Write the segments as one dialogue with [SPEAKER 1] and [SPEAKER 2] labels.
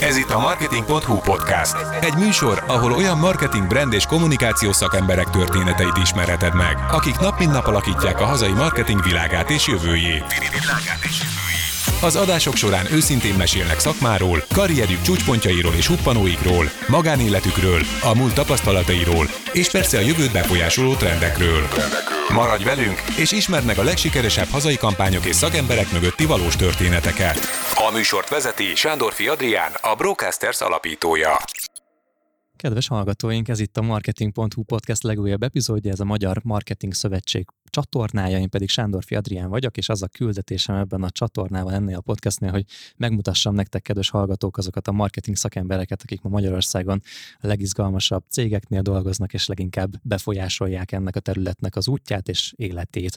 [SPEAKER 1] Ez itt a Marketing.hu podcast. Egy műsor, ahol olyan marketing, brand és kommunikációs szakemberek történeteit ismerheted meg, akik nap mint nap alakítják a hazai marketing világát és jövőjét. Az adások során őszintén mesélnek szakmáról, karrierjük csúcspontjairól és huppanóikról, magánéletükről, a múlt tapasztalatairól, és persze a jövőt befolyásoló trendekről. Maradj velünk, és ismerd meg a legsikeresebb hazai kampányok és szakemberek mögötti valós történeteket. A műsort vezeti Sándorfi Adrián, a Brocasters alapítója.
[SPEAKER 2] Kedves hallgatóink, ez itt a Marketing.hu podcast legújabb epizódja, ez a Magyar Marketing Szövetség csatornája, én pedig Sándorfi Adrián vagyok, és az a küldetésem ebben a csatornával, ennél a podcastnél, hogy megmutassam nektek, kedves hallgatók, azokat a marketing szakembereket, akik ma Magyarországon a legizgalmasabb cégeknél dolgoznak, és leginkább befolyásolják ennek a területnek az útját és életét.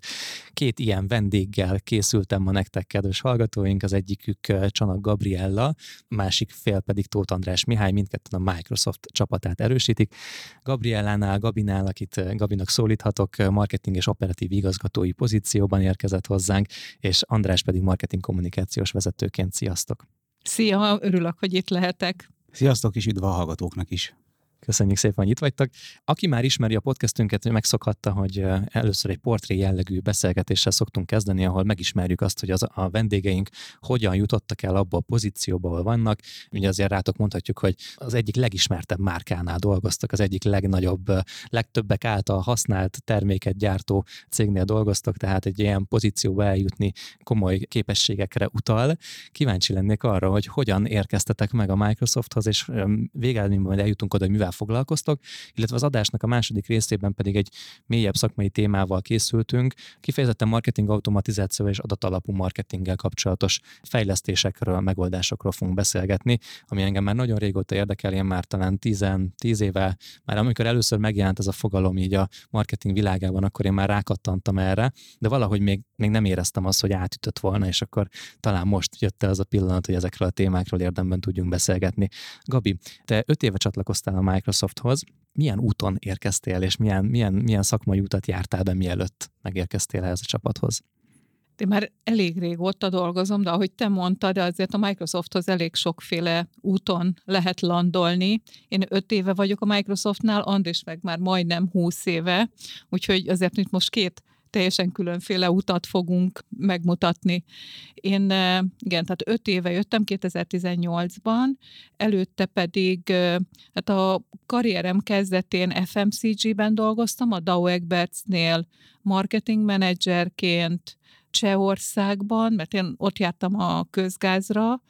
[SPEAKER 2] Két ilyen vendéggel készültem ma nektek, kedves hallgatóink, az egyikük Csanak Gabriella, a másik fél pedig Tóth András Mihály, mindketten a Microsoft csapatát erősítik. Gabriellánál, Gabinál, akit Gabinak szólíthatok, marketing és operatív kreatív igazgatói pozícióban érkezett hozzánk, és András pedig marketing kommunikációs vezetőként. Sziasztok!
[SPEAKER 3] Szia, örülök, hogy itt lehetek.
[SPEAKER 4] Sziasztok, és üdv a hallgatóknak is!
[SPEAKER 2] Köszönjük szépen, hogy itt vagytok. Aki már ismeri a podcastünket, megszokhatta, hogy először egy portré jellegű beszélgetéssel szoktunk kezdeni, ahol megismerjük azt, hogy az, a vendégeink hogyan jutottak el abba a pozícióba, ahol vannak. Ugye azért rátok mondhatjuk, hogy az egyik legismertebb márkánál dolgoztak, az egyik legnagyobb, legtöbbek által használt terméket gyártó cégnél dolgoztak, tehát egy ilyen pozícióba eljutni komoly képességekre utal. Kíváncsi lennék arra, hogy hogyan érkeztetek meg a Microsofthoz, és végeredményben eljutunk oda, hogy mivel foglalkoztok, illetve az adásnak a második részében pedig egy mélyebb szakmai témával készültünk, kifejezetten marketing automatizáció és adatalapú marketinggel kapcsolatos fejlesztésekről, megoldásokról fogunk beszélgetni, ami engem már nagyon régóta érdekel, én már talán 10, 10 éve, már amikor először megjelent ez a fogalom így a marketing világában, akkor én már rákattantam erre, de valahogy még, még nem éreztem azt, hogy átütött volna, és akkor talán most jött el az a pillanat, hogy ezekről a témákról érdemben tudjunk beszélgetni. Gabi, te öt éve csatlakoztál a Microsofthoz. Milyen úton érkeztél, és milyen, milyen, milyen szakmai utat jártál be, mielőtt megérkeztél ehhez a csapathoz?
[SPEAKER 3] Én már elég régóta dolgozom, de ahogy te mondtad, azért a Microsofthoz elég sokféle úton lehet landolni. Én öt éve vagyok a Microsoftnál, Andris meg már majdnem húsz éve, úgyhogy azért itt most két teljesen különféle utat fogunk megmutatni. Én igen, tehát öt éve jöttem 2018-ban, előtte pedig hát a karrierem kezdetén FMCG-ben dolgoztam, a Dow Egbertsnél marketing menedzserként, Csehországban, mert én ott jártam a közgázra,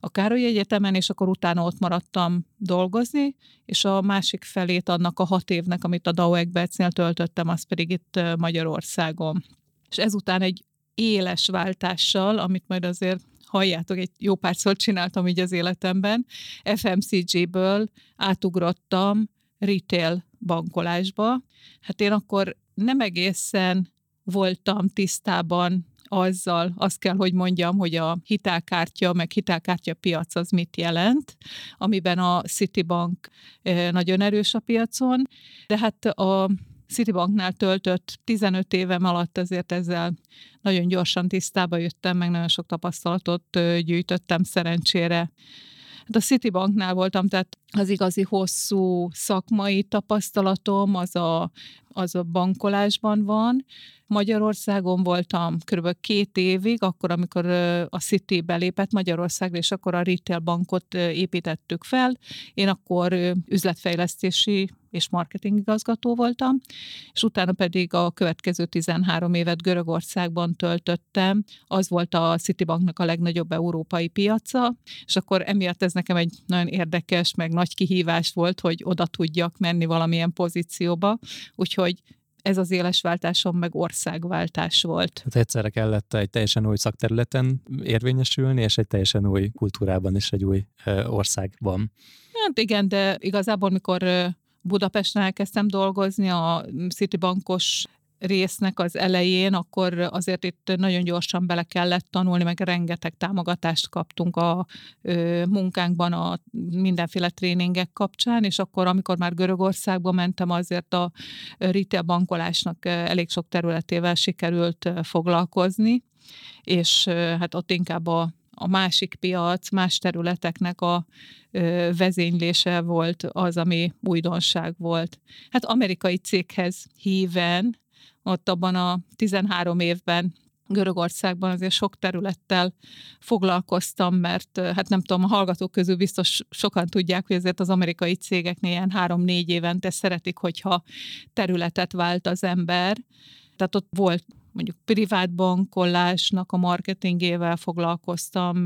[SPEAKER 3] a Károly Egyetemen, és akkor utána ott maradtam dolgozni, és a másik felét annak a hat évnek, amit a Dow Egbertsnél töltöttem, az pedig itt Magyarországon. És ezután egy éles váltással, amit majd azért halljátok, egy jó párszor csináltam így az életemben, FMCG-ből átugrottam retail bankolásba. Hát én akkor nem egészen voltam tisztában azzal, azt kell, hogy mondjam, hogy a hitelkártya, meg hitelkártya piac az mit jelent, amiben a Citibank nagyon erős a piacon, de hát a Citibanknál töltött 15 évem alatt azért ezzel nagyon gyorsan tisztába jöttem, meg nagyon sok tapasztalatot gyűjtöttem szerencsére. Hát a Citibanknál voltam, tehát az igazi hosszú szakmai tapasztalatom az a, az a bankolásban van. Magyarországon voltam kb. két évig, akkor, amikor a City belépett Magyarországra, és akkor a retail bankot építettük fel. Én akkor üzletfejlesztési és marketing igazgató voltam, és utána pedig a következő 13 évet Görögországban töltöttem. Az volt a Citibanknak a legnagyobb európai piaca, és akkor emiatt ez nekem egy nagyon érdekes, meg nagy kihívás volt, hogy oda tudjak menni valamilyen pozícióba, úgyhogy ez az éles váltásom meg országváltás volt.
[SPEAKER 2] Tehát egyszerre kellett egy teljesen új szakterületen érvényesülni, és egy teljesen új kultúrában és egy új országban.
[SPEAKER 3] Hát igen, de igazából, mikor Budapesten elkezdtem dolgozni, a Citibankos résznek az elején, akkor azért itt nagyon gyorsan bele kellett tanulni, meg rengeteg támogatást kaptunk a ö, munkánkban a mindenféle tréningek kapcsán, és akkor, amikor már Görögországba mentem, azért a retail bankolásnak elég sok területével sikerült foglalkozni, és hát ott inkább a a másik piac, más területeknek a ö, vezénylése volt az, ami újdonság volt. Hát amerikai céghez híven, ott abban a 13 évben Görögországban azért sok területtel foglalkoztam, mert hát nem tudom, a hallgatók közül biztos sokan tudják, hogy azért az amerikai cégeknél ilyen három-négy évente szeretik, hogyha területet vált az ember. Tehát ott volt mondjuk privát bankolásnak a marketingével foglalkoztam,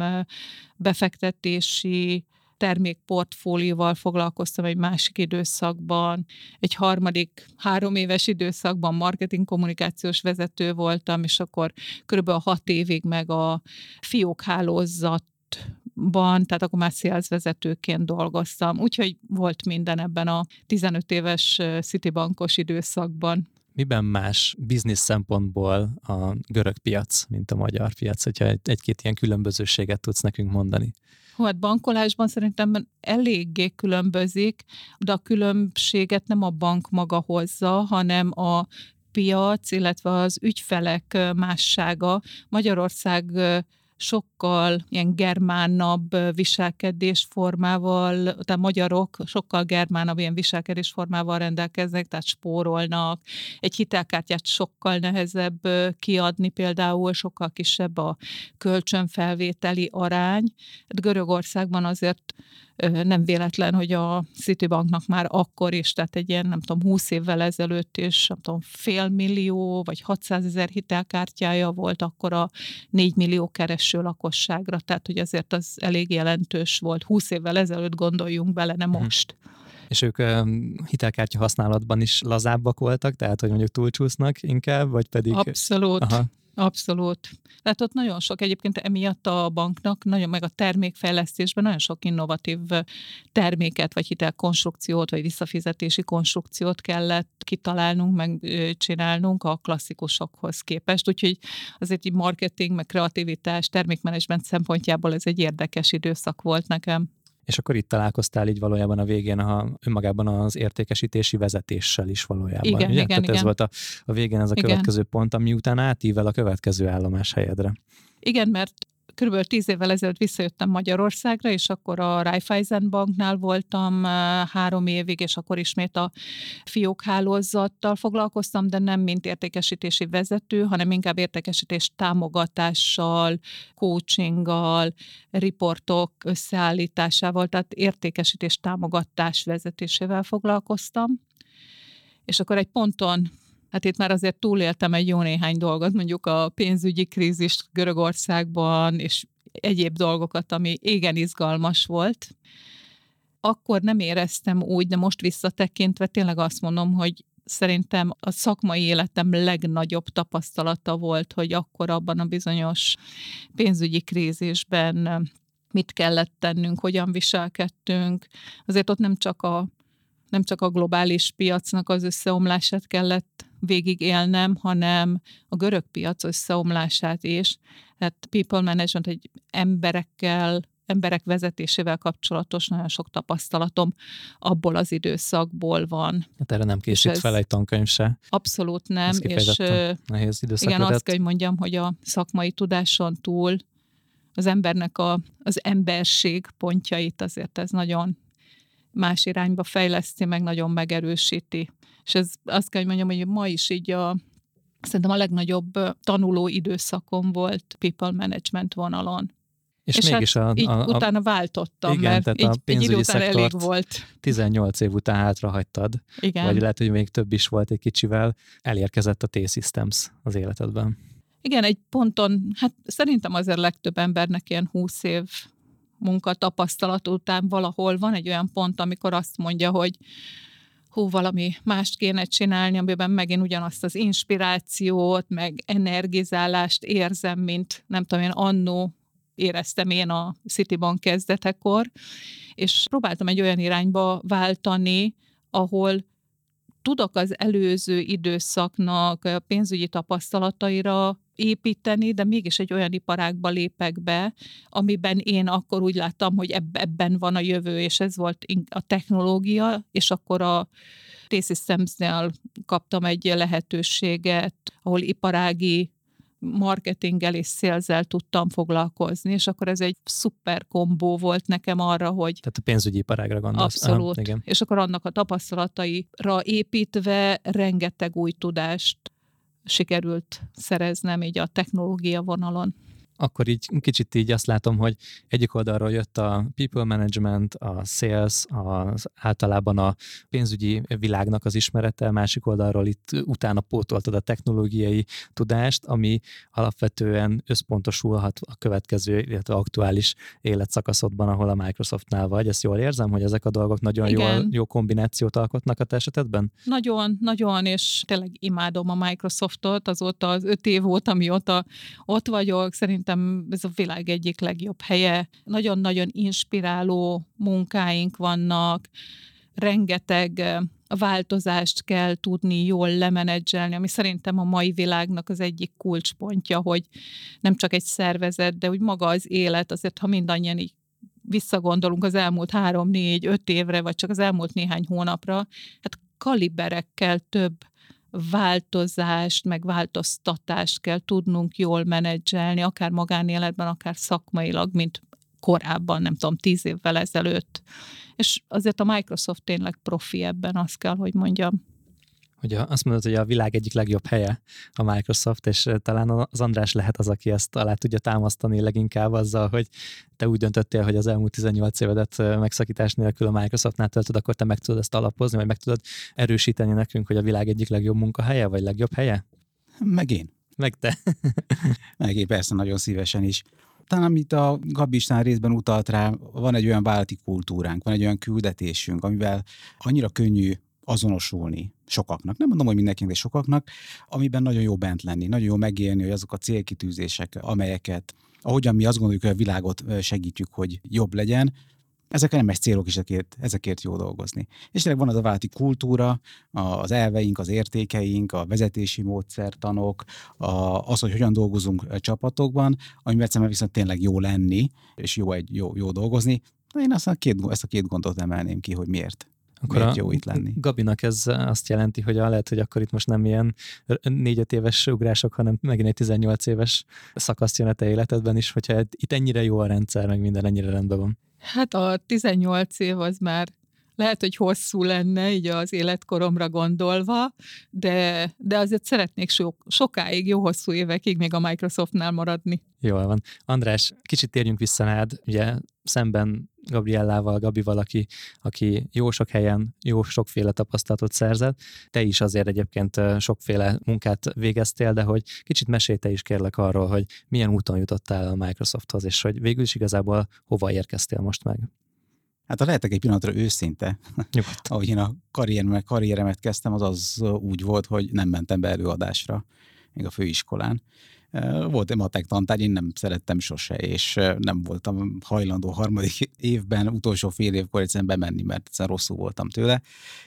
[SPEAKER 3] befektetési termékportfólióval foglalkoztam egy másik időszakban, egy harmadik három éves időszakban marketing kommunikációs vezető voltam, és akkor körülbelül hat évig meg a fiók tehát akkor már sales vezetőként dolgoztam, úgyhogy volt minden ebben a 15 éves Citibankos időszakban.
[SPEAKER 2] Miben más biznisz szempontból a görög piac, mint a magyar piac, hogyha egy-két ilyen különbözőséget tudsz nekünk mondani?
[SPEAKER 3] Hú, hát bankolásban szerintem eléggé különbözik, de a különbséget nem a bank maga hozza, hanem a piac, illetve az ügyfelek mássága. Magyarország sokkal ilyen germánabb viselkedésformával, tehát magyarok sokkal germánabb ilyen viselkedésformával rendelkeznek, tehát spórolnak. Egy hitelkártyát sokkal nehezebb kiadni például, sokkal kisebb a kölcsönfelvételi arány. Hát Görögországban azért nem véletlen, hogy a Citibanknak már akkor is, tehát egy ilyen, nem tudom, 20 évvel ezelőtt is, nem tudom, fél millió vagy 600 ezer hitelkártyája volt akkor a 4 millió kereső lakosságra, tehát hogy azért az elég jelentős volt. 20 évvel ezelőtt gondoljunk bele, nem mhm. most.
[SPEAKER 2] És ők hitelkártya használatban is lazábbak voltak, tehát hogy mondjuk túlcsúsznak inkább, vagy pedig...
[SPEAKER 3] Abszolút. Aha. Abszolút. Tehát ott nagyon sok, egyébként emiatt a banknak, nagyon meg a termékfejlesztésben nagyon sok innovatív terméket, vagy hitelkonstrukciót, vagy visszafizetési konstrukciót kellett kitalálnunk, meg csinálnunk a klasszikusokhoz képest. Úgyhogy azért egy marketing, meg kreativitás, termékmenedzsment szempontjából ez egy érdekes időszak volt nekem.
[SPEAKER 2] És akkor itt találkoztál így valójában a végén a, önmagában az értékesítési vezetéssel is valójában.
[SPEAKER 3] Igen, ugye? igen,
[SPEAKER 2] Tehát
[SPEAKER 3] igen.
[SPEAKER 2] ez volt a, a végén ez a igen. következő pont, ami után átível a következő állomás helyedre.
[SPEAKER 3] Igen, mert körülbelül tíz évvel ezelőtt visszajöttem Magyarországra, és akkor a Raiffeisen Banknál voltam három évig, és akkor ismét a fiókhálózattal foglalkoztam, de nem mint értékesítési vezető, hanem inkább értékesítés támogatással, coachinggal, riportok összeállításával, tehát értékesítés támogatás vezetésével foglalkoztam. És akkor egy ponton Hát itt már azért túléltem egy jó néhány dolgot, mondjuk a pénzügyi krízis Görögországban, és egyéb dolgokat, ami igen izgalmas volt. Akkor nem éreztem úgy, de most visszatekintve tényleg azt mondom, hogy szerintem a szakmai életem legnagyobb tapasztalata volt, hogy akkor abban a bizonyos pénzügyi krízisben mit kellett tennünk, hogyan viselkedtünk. Azért ott nem csak a nem csak a globális piacnak az összeomlását kellett végigélnem, hanem a görög piac összeomlását is. Tehát people management, egy emberekkel, emberek vezetésével kapcsolatos nagyon sok tapasztalatom abból az időszakból van.
[SPEAKER 2] Hát erre nem készít fel egy tankönyv se.
[SPEAKER 3] Abszolút nem.
[SPEAKER 2] És nehéz időszak
[SPEAKER 3] igen, azt kell, hogy mondjam, hogy a szakmai tudáson túl az embernek a, az emberség pontjait azért ez nagyon más irányba fejleszti, meg nagyon megerősíti. És ez azt kell, hogy mondjam, hogy ma is így a szerintem a legnagyobb tanuló időszakom volt people management vonalon.
[SPEAKER 2] És, és mégis hát a,
[SPEAKER 3] a, a, utána váltottam, igen, mert tehát így, a pénzügyi egy idő elég volt.
[SPEAKER 2] 18 év után hátrahagytad, igen. vagy lehet, hogy még több is volt egy kicsivel, elérkezett a T-Systems az életedben.
[SPEAKER 3] Igen, egy ponton, hát szerintem azért legtöbb embernek ilyen 20 év munkatapasztalat után valahol van egy olyan pont, amikor azt mondja, hogy hú, valami mást kéne csinálni, amiben megint ugyanazt az inspirációt, meg energizálást érzem, mint nem tudom én, annó éreztem én a Citibank kezdetekor, és próbáltam egy olyan irányba váltani, ahol tudok az előző időszaknak pénzügyi tapasztalataira építeni, de mégis egy olyan iparágba lépek be, amiben én akkor úgy láttam, hogy ebben van a jövő, és ez volt a technológia, és akkor a T-Systems-nél kaptam egy lehetőséget, ahol iparági marketinggel és szélzel tudtam foglalkozni, és akkor ez egy szuper kombó volt nekem arra, hogy
[SPEAKER 2] Tehát a pénzügyi iparágra gondolsz.
[SPEAKER 3] abszolút,
[SPEAKER 2] Aha, igen.
[SPEAKER 3] és akkor annak a tapasztalataira építve rengeteg új tudást sikerült szereznem így a technológia vonalon
[SPEAKER 2] akkor így kicsit így azt látom, hogy egyik oldalról jött a people management, a sales, az általában a pénzügyi világnak az ismerete, másik oldalról itt utána pótoltad a technológiai tudást, ami alapvetően összpontosulhat a következő, illetve aktuális életszakaszodban, ahol a Microsoftnál vagy. Ezt jól érzem, hogy ezek a dolgok nagyon jól, jó kombinációt alkotnak a te esetedben?
[SPEAKER 3] Nagyon, nagyon, és tényleg imádom a Microsoftot, azóta az öt év óta, mióta ott vagyok, szerintem szerintem ez a világ egyik legjobb helye. Nagyon-nagyon inspiráló munkáink vannak, rengeteg változást kell tudni jól lemenedzselni, ami szerintem a mai világnak az egyik kulcspontja, hogy nem csak egy szervezet, de úgy maga az élet, azért ha mindannyian így visszagondolunk az elmúlt három, négy, öt évre, vagy csak az elmúlt néhány hónapra, hát kaliberekkel több változást, meg változtatást kell tudnunk jól menedzselni, akár magánéletben, akár szakmailag, mint korábban, nem tudom, tíz évvel ezelőtt. És azért a Microsoft tényleg profi ebben, azt kell, hogy mondjam
[SPEAKER 2] hogy azt mondod, hogy a világ egyik legjobb helye a Microsoft, és talán az András lehet az, aki ezt alá tudja támasztani leginkább azzal, hogy te úgy döntöttél, hogy az elmúlt 18 évedet megszakítás nélkül a Microsoftnál töltöd, akkor te meg tudod ezt alapozni, vagy meg tudod erősíteni nekünk, hogy a világ egyik legjobb munkahelye, vagy legjobb helye?
[SPEAKER 4] Meg én.
[SPEAKER 2] Meg te.
[SPEAKER 4] meg én persze nagyon szívesen is talán amit a Gabistán részben utalt rá, van egy olyan vállalati kultúránk, van egy olyan küldetésünk, amivel annyira könnyű azonosulni sokaknak. Nem mondom, hogy mindenkinek, de sokaknak, amiben nagyon jó bent lenni, nagyon jó megélni, hogy azok a célkitűzések, amelyeket, ahogyan mi azt gondoljuk, hogy a világot segítjük, hogy jobb legyen, ezek nem célok, is ezekért, ezekért jó dolgozni. És tényleg van az a válti kultúra, az elveink, az értékeink, a vezetési módszertanok, az, hogy hogyan dolgozunk csapatokban, amiben egyszerűen viszont tényleg jó lenni, és jó, egy, jó, jó dolgozni. Én azt a két, ezt a két gondot emelném ki, hogy miért. Akkor Miért jó itt lenni?
[SPEAKER 2] Gabinak ez azt jelenti, hogy lehet, hogy akkor itt most nem ilyen 4-5 éves ugrások, hanem megint egy 18 éves szakasz jön a te életedben is, hogyha itt ennyire jó a rendszer, meg minden ennyire rendben van.
[SPEAKER 3] Hát a 18 év az már lehet, hogy hosszú lenne, így az életkoromra gondolva, de, de azért szeretnék so, sokáig, jó hosszú évekig még a Microsoftnál maradni.
[SPEAKER 2] Jól van. András, kicsit térjünk vissza rád, ugye szemben Gabriellával, Gabival, aki, aki jó sok helyen, jó sokféle tapasztalatot szerzett. Te is azért egyébként sokféle munkát végeztél, de hogy kicsit mesélj is kérlek arról, hogy milyen úton jutottál a Microsofthoz, és hogy végül is igazából hova érkeztél most meg.
[SPEAKER 4] Hát ha lehetek egy pillanatra őszinte, ahogy én a karrieremet, karrieremet kezdtem, az az úgy volt, hogy nem mentem be előadásra, még a főiskolán. Volt egy matek tantár, én nem szerettem sose, és nem voltam hajlandó harmadik évben, utolsó fél évkor egyszerűen bemenni, mert egyszerűen rosszul voltam tőle.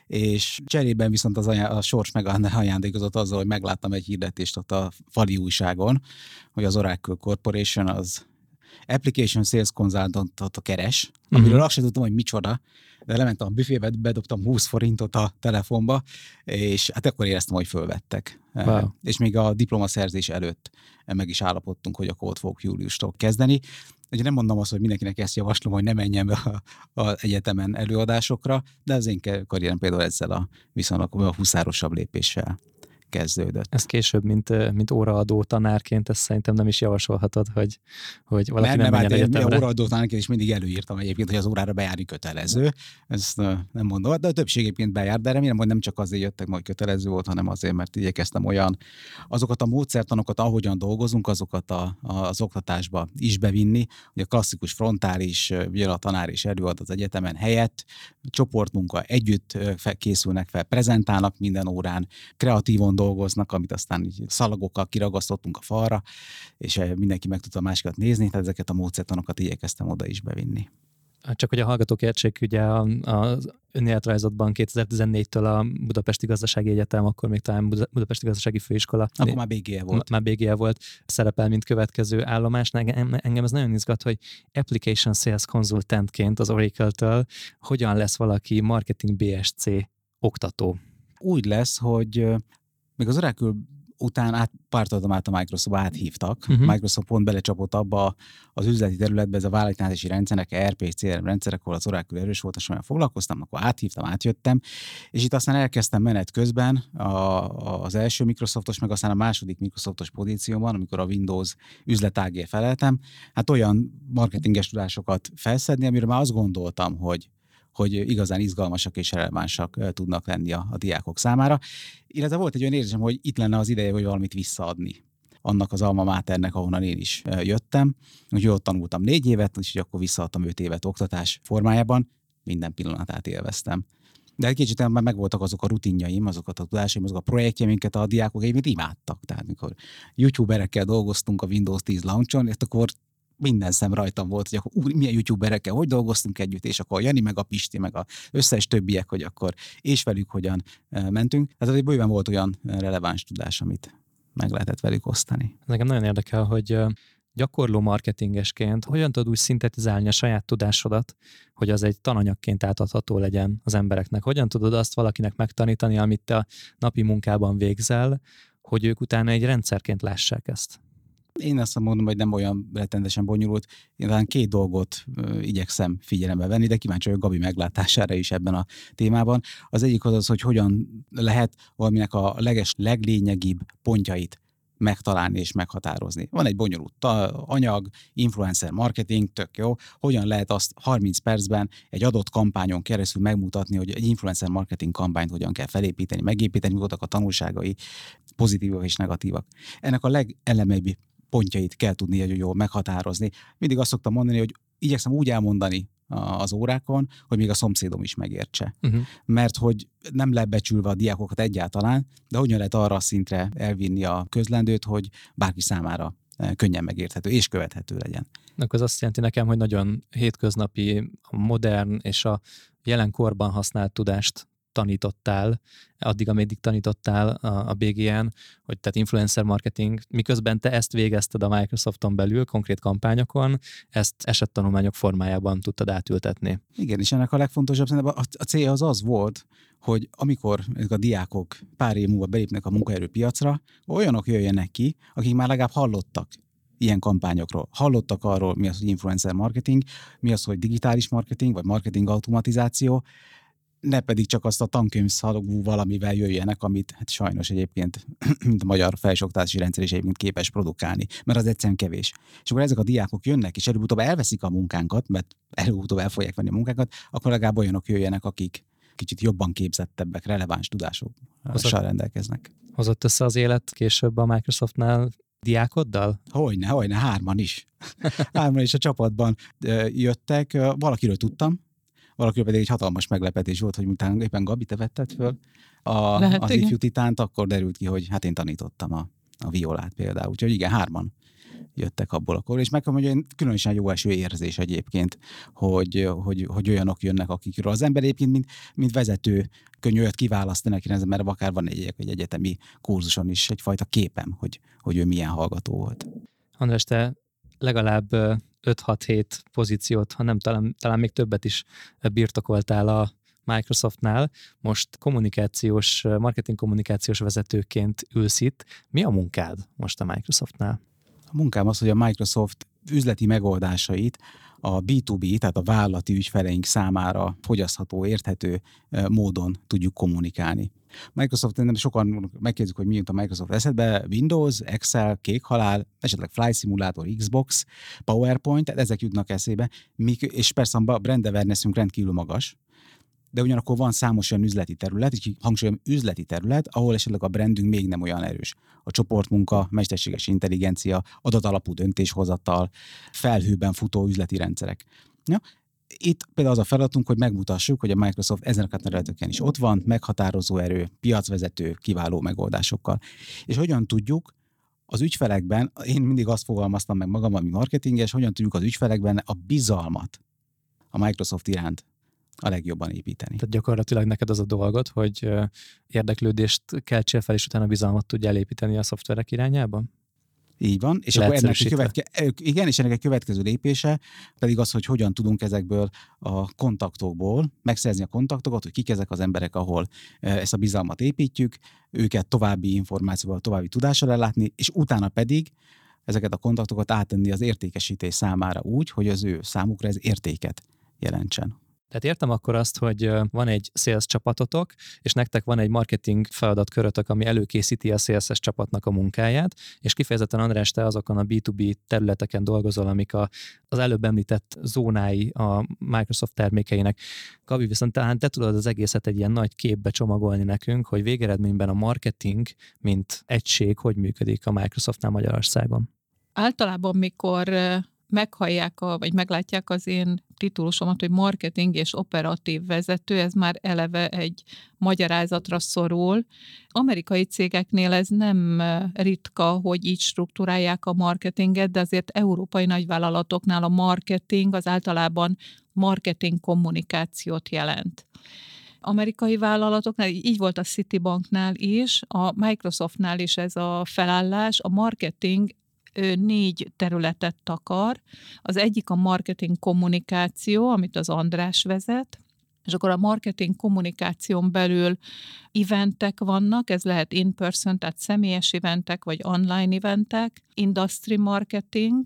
[SPEAKER 4] És cserében viszont az ajá- a sors meg ajándékozott azzal, hogy megláttam egy hirdetést ott a fali újságon, hogy az Oracle Corporation az Application Sales Consultantot keres, uh-huh. amiről azt sem tudtam, hogy micsoda, de lementem a büfébe, bedobtam 20 forintot a telefonba, és hát akkor éreztem, hogy fölvettek. Wow. És még a diplomaszerzés előtt meg is állapodtunk, hogy akkor ott fogok júliustól kezdeni. Ugye nem mondom azt, hogy mindenkinek ezt javaslom, hogy ne menjen be az egyetemen előadásokra, de az én karrierem például ezzel a viszonylag a huszárosabb lépéssel kezdődött.
[SPEAKER 2] Ez később, mint, mint óraadó tanárként, ezt szerintem nem is javasolhatod, hogy, hogy valaki nem,
[SPEAKER 4] nem,
[SPEAKER 2] nem menjen
[SPEAKER 4] hát én óraadó tanárként is mindig előírtam egyébként, hogy az órára bejárni kötelező. Ezt nem mondom, de a többség egyébként bejár, de remélem, hogy nem csak azért jöttek, hogy kötelező volt, hanem azért, mert igyekeztem olyan azokat a módszertanokat, ahogyan dolgozunk, azokat a, a, az oktatásba is bevinni, hogy a klasszikus frontális, ugye a tanár is előad az egyetemen helyett, csoportmunka együtt készülnek fel, prezentálnak minden órán, kreatívon dolgoznak, amit aztán így szalagokkal kiragasztottunk a falra, és eh, mindenki meg tudta másikat nézni, tehát ezeket a módszertanokat igyekeztem oda is bevinni.
[SPEAKER 2] Hát csak hogy a hallgatók értsék, ugye az önéletrajzotban 2014-től a Budapesti Gazdasági Egyetem, akkor még talán Budapesti Gazdasági Főiskola.
[SPEAKER 4] Akkor már BGE volt.
[SPEAKER 2] Már BGE volt, szerepel, mint következő állomás. Engem, engem ez nagyon izgat, hogy Application Sales Consultantként az Oracle-től hogyan lesz valaki marketing BSC oktató.
[SPEAKER 4] Úgy lesz, hogy még az Oracle után át, pártadom át a Microsoft áthívtak. Uh-huh. Microsoft pont belecsapott abba az üzleti területbe, ez a vállalatási rendszerek, ERP, CRM rendszerek, ahol az Oracle erős volt, és olyan foglalkoztam, akkor áthívtam, átjöttem, és itt aztán elkezdtem menet közben a, az első Microsoftos, meg aztán a második Microsoftos pozícióban, amikor a Windows üzletágé feleltem, hát olyan marketinges tudásokat felszedni, amire már azt gondoltam, hogy hogy igazán izgalmasak és relevánsak tudnak lenni a, a diákok számára. Illetve volt egy olyan érzésem, hogy itt lenne az ideje, hogy valamit visszaadni annak az alma máternek, ahonnan én is jöttem. Úgyhogy ott tanultam négy évet, úgyhogy akkor visszaadtam öt évet oktatás formájában. Minden pillanatát élveztem. De egy kicsit már megvoltak azok a rutinjaim, azokat a tudásaim, azok a projektjeim, amiket a diákok egyébként imádtak. Tehát mikor youtuberekkel dolgoztunk a Windows 10 launchon, és akkor minden szem rajtam volt, hogy akkor úr, milyen youtuberekkel, hogy dolgoztunk együtt, és akkor Jani, meg a Pisti, meg a összes többiek, hogy akkor és velük hogyan mentünk. Tehát azért bőven volt olyan releváns tudás, amit meg lehetett velük osztani.
[SPEAKER 2] Nekem nagyon érdekel, hogy gyakorló marketingesként hogyan tudod úgy szintetizálni a saját tudásodat, hogy az egy tananyagként átadható legyen az embereknek. Hogyan tudod azt valakinek megtanítani, amit te a napi munkában végzel, hogy ők utána egy rendszerként lássák ezt.
[SPEAKER 4] Én azt mondom, hogy nem olyan rettenetesen bonyolult. Én talán két dolgot igyekszem figyelembe venni, de kíváncsi vagyok Gabi meglátására is ebben a témában. Az egyik az az, hogy hogyan lehet valaminek a leges, leglényegibb pontjait megtalálni és meghatározni. Van egy bonyolult anyag, influencer marketing, tök jó. Hogyan lehet azt 30 percben egy adott kampányon keresztül megmutatni, hogy egy influencer marketing kampányt hogyan kell felépíteni, megépíteni, mi voltak a tanulságai, pozitívak és negatívak. Ennek a legelemeibb pontjait kell tudni hogy jól meghatározni. Mindig azt szoktam mondani, hogy igyekszem úgy elmondani az órákon, hogy még a szomszédom is megértse.
[SPEAKER 2] Uh-huh.
[SPEAKER 4] Mert hogy nem lebecsülve a diákokat egyáltalán, de hogyan lehet arra a szintre elvinni a közlendőt, hogy bárki számára eh, könnyen megérthető és követhető legyen.
[SPEAKER 2] Akkor az azt jelenti nekem, hogy nagyon hétköznapi, modern és a jelen korban használt tudást tanítottál, addig, ameddig tanítottál a, a BGN, hogy tehát influencer marketing, miközben te ezt végezted a Microsofton belül, konkrét kampányokon, ezt esettanulmányok formájában tudtad átültetni.
[SPEAKER 4] Igen, és ennek a legfontosabb szerintem a, a célja az az volt, hogy amikor ezek a diákok pár év múlva belépnek a munkaerőpiacra, olyanok jöjjenek ki, akik már legalább hallottak ilyen kampányokról. Hallottak arról, mi az, hogy influencer marketing, mi az, hogy digitális marketing, vagy marketing automatizáció, ne pedig csak azt a tankönyvszalagú valamivel jöjjenek, amit hát sajnos egyébként, mint a magyar felsőoktatási rendszer is egyébként képes produkálni, mert az egyszerűen kevés. És akkor ezek a diákok jönnek, és előbb-utóbb elveszik a munkánkat, mert előbb-utóbb el fogják venni a munkánkat, akkor legalább olyanok jöjjenek, akik kicsit jobban képzettebbek, releváns tudásokkal rendelkeznek.
[SPEAKER 2] Hozott össze az élet később a Microsoftnál diákoddal?
[SPEAKER 4] Hogyne, hogyne, hárman is. hárman is a csapatban jöttek. Valakiről tudtam, valakiről pedig egy hatalmas meglepetés volt, hogy miután éppen Gabi te vetted föl a,
[SPEAKER 3] Lehet,
[SPEAKER 4] az
[SPEAKER 3] igen.
[SPEAKER 4] ifjú titánt, akkor derült ki, hogy hát én tanítottam a, a violát például. Úgyhogy igen, hárman jöttek abból akkor, és meg hogy egy különösen jó eső érzés egyébként, hogy, hogy, hogy olyanok jönnek, akikről az ember egyébként, mint, mint vezető, könnyű olyat kiválasztani, akinek, mert akár van egy, egy egyetemi kurzuson is egyfajta képem, hogy, hogy ő milyen hallgató volt.
[SPEAKER 2] András, te legalább ö, 5-6-7 pozíciót, ha nem talán, talán még többet is birtokoltál a Microsoftnál. Most kommunikációs, marketing kommunikációs vezetőként ülsz itt. Mi a munkád most a Microsoftnál?
[SPEAKER 4] A munkám az, hogy a Microsoft üzleti megoldásait a B2B, tehát a vállalati ügyfeleink számára fogyasztható, érthető módon tudjuk kommunikálni. Microsoft, nem sokan megkérdezik, hogy mi jut a Microsoft eszedbe, Windows, Excel, kékhalál, esetleg Fly Simulator, Xbox, PowerPoint, ezek jutnak eszébe, és persze a brand awarenessünk rendkívül magas, de ugyanakkor van számos olyan üzleti terület, és hangsúlyom üzleti terület, ahol esetleg a brandünk még nem olyan erős. A csoportmunka, mesterséges intelligencia, adatalapú döntéshozatal, felhőben futó üzleti rendszerek. Ja? Itt például az a feladatunk, hogy megmutassuk, hogy a Microsoft ezen a területeken is ott van, meghatározó erő, piacvezető, kiváló megoldásokkal. És hogyan tudjuk az ügyfelekben, én mindig azt fogalmaztam meg magam, ami marketinges, hogyan tudjuk az ügyfelekben a bizalmat a Microsoft iránt a legjobban építeni.
[SPEAKER 2] Tehát gyakorlatilag neked az a dolgod, hogy érdeklődést keltsél fel, és utána bizalmat tudjál építeni a szoftverek irányába?
[SPEAKER 4] Így van, és akkor ennek a követke, igen, és ennek a következő lépése pedig az, hogy hogyan tudunk ezekből a kontaktokból megszerzni a kontaktokat, hogy kik ezek az emberek, ahol ezt a bizalmat építjük, őket további információval, további tudással ellátni, és utána pedig ezeket a kontaktokat áttenni az értékesítés számára úgy, hogy az ő számukra ez értéket jelentsen.
[SPEAKER 2] Tehát értem akkor azt, hogy van egy sales csapatotok, és nektek van egy marketing feladatkörötök, ami előkészíti a sales csapatnak a munkáját, és kifejezetten András, te azokon a B2B területeken dolgozol, amik a, az előbb említett zónái a Microsoft termékeinek. Gabi, viszont talán te tudod az egészet egy ilyen nagy képbe csomagolni nekünk, hogy végeredményben a marketing, mint egység, hogy működik a Microsoftnál Magyarországon.
[SPEAKER 3] Általában, mikor meghallják, a, vagy meglátják az én titulusomat, hogy marketing és operatív vezető, ez már eleve egy magyarázatra szorul. Amerikai cégeknél ez nem ritka, hogy így struktúrálják a marketinget, de azért európai nagyvállalatoknál a marketing az általában marketing kommunikációt jelent amerikai vállalatoknál, így volt a Citibanknál is, a Microsoftnál is ez a felállás, a marketing négy területet takar. Az egyik a marketing kommunikáció, amit az András vezet, és akkor a marketing kommunikáción belül eventek vannak, ez lehet in-person, tehát személyes eventek, vagy online eventek, industry marketing,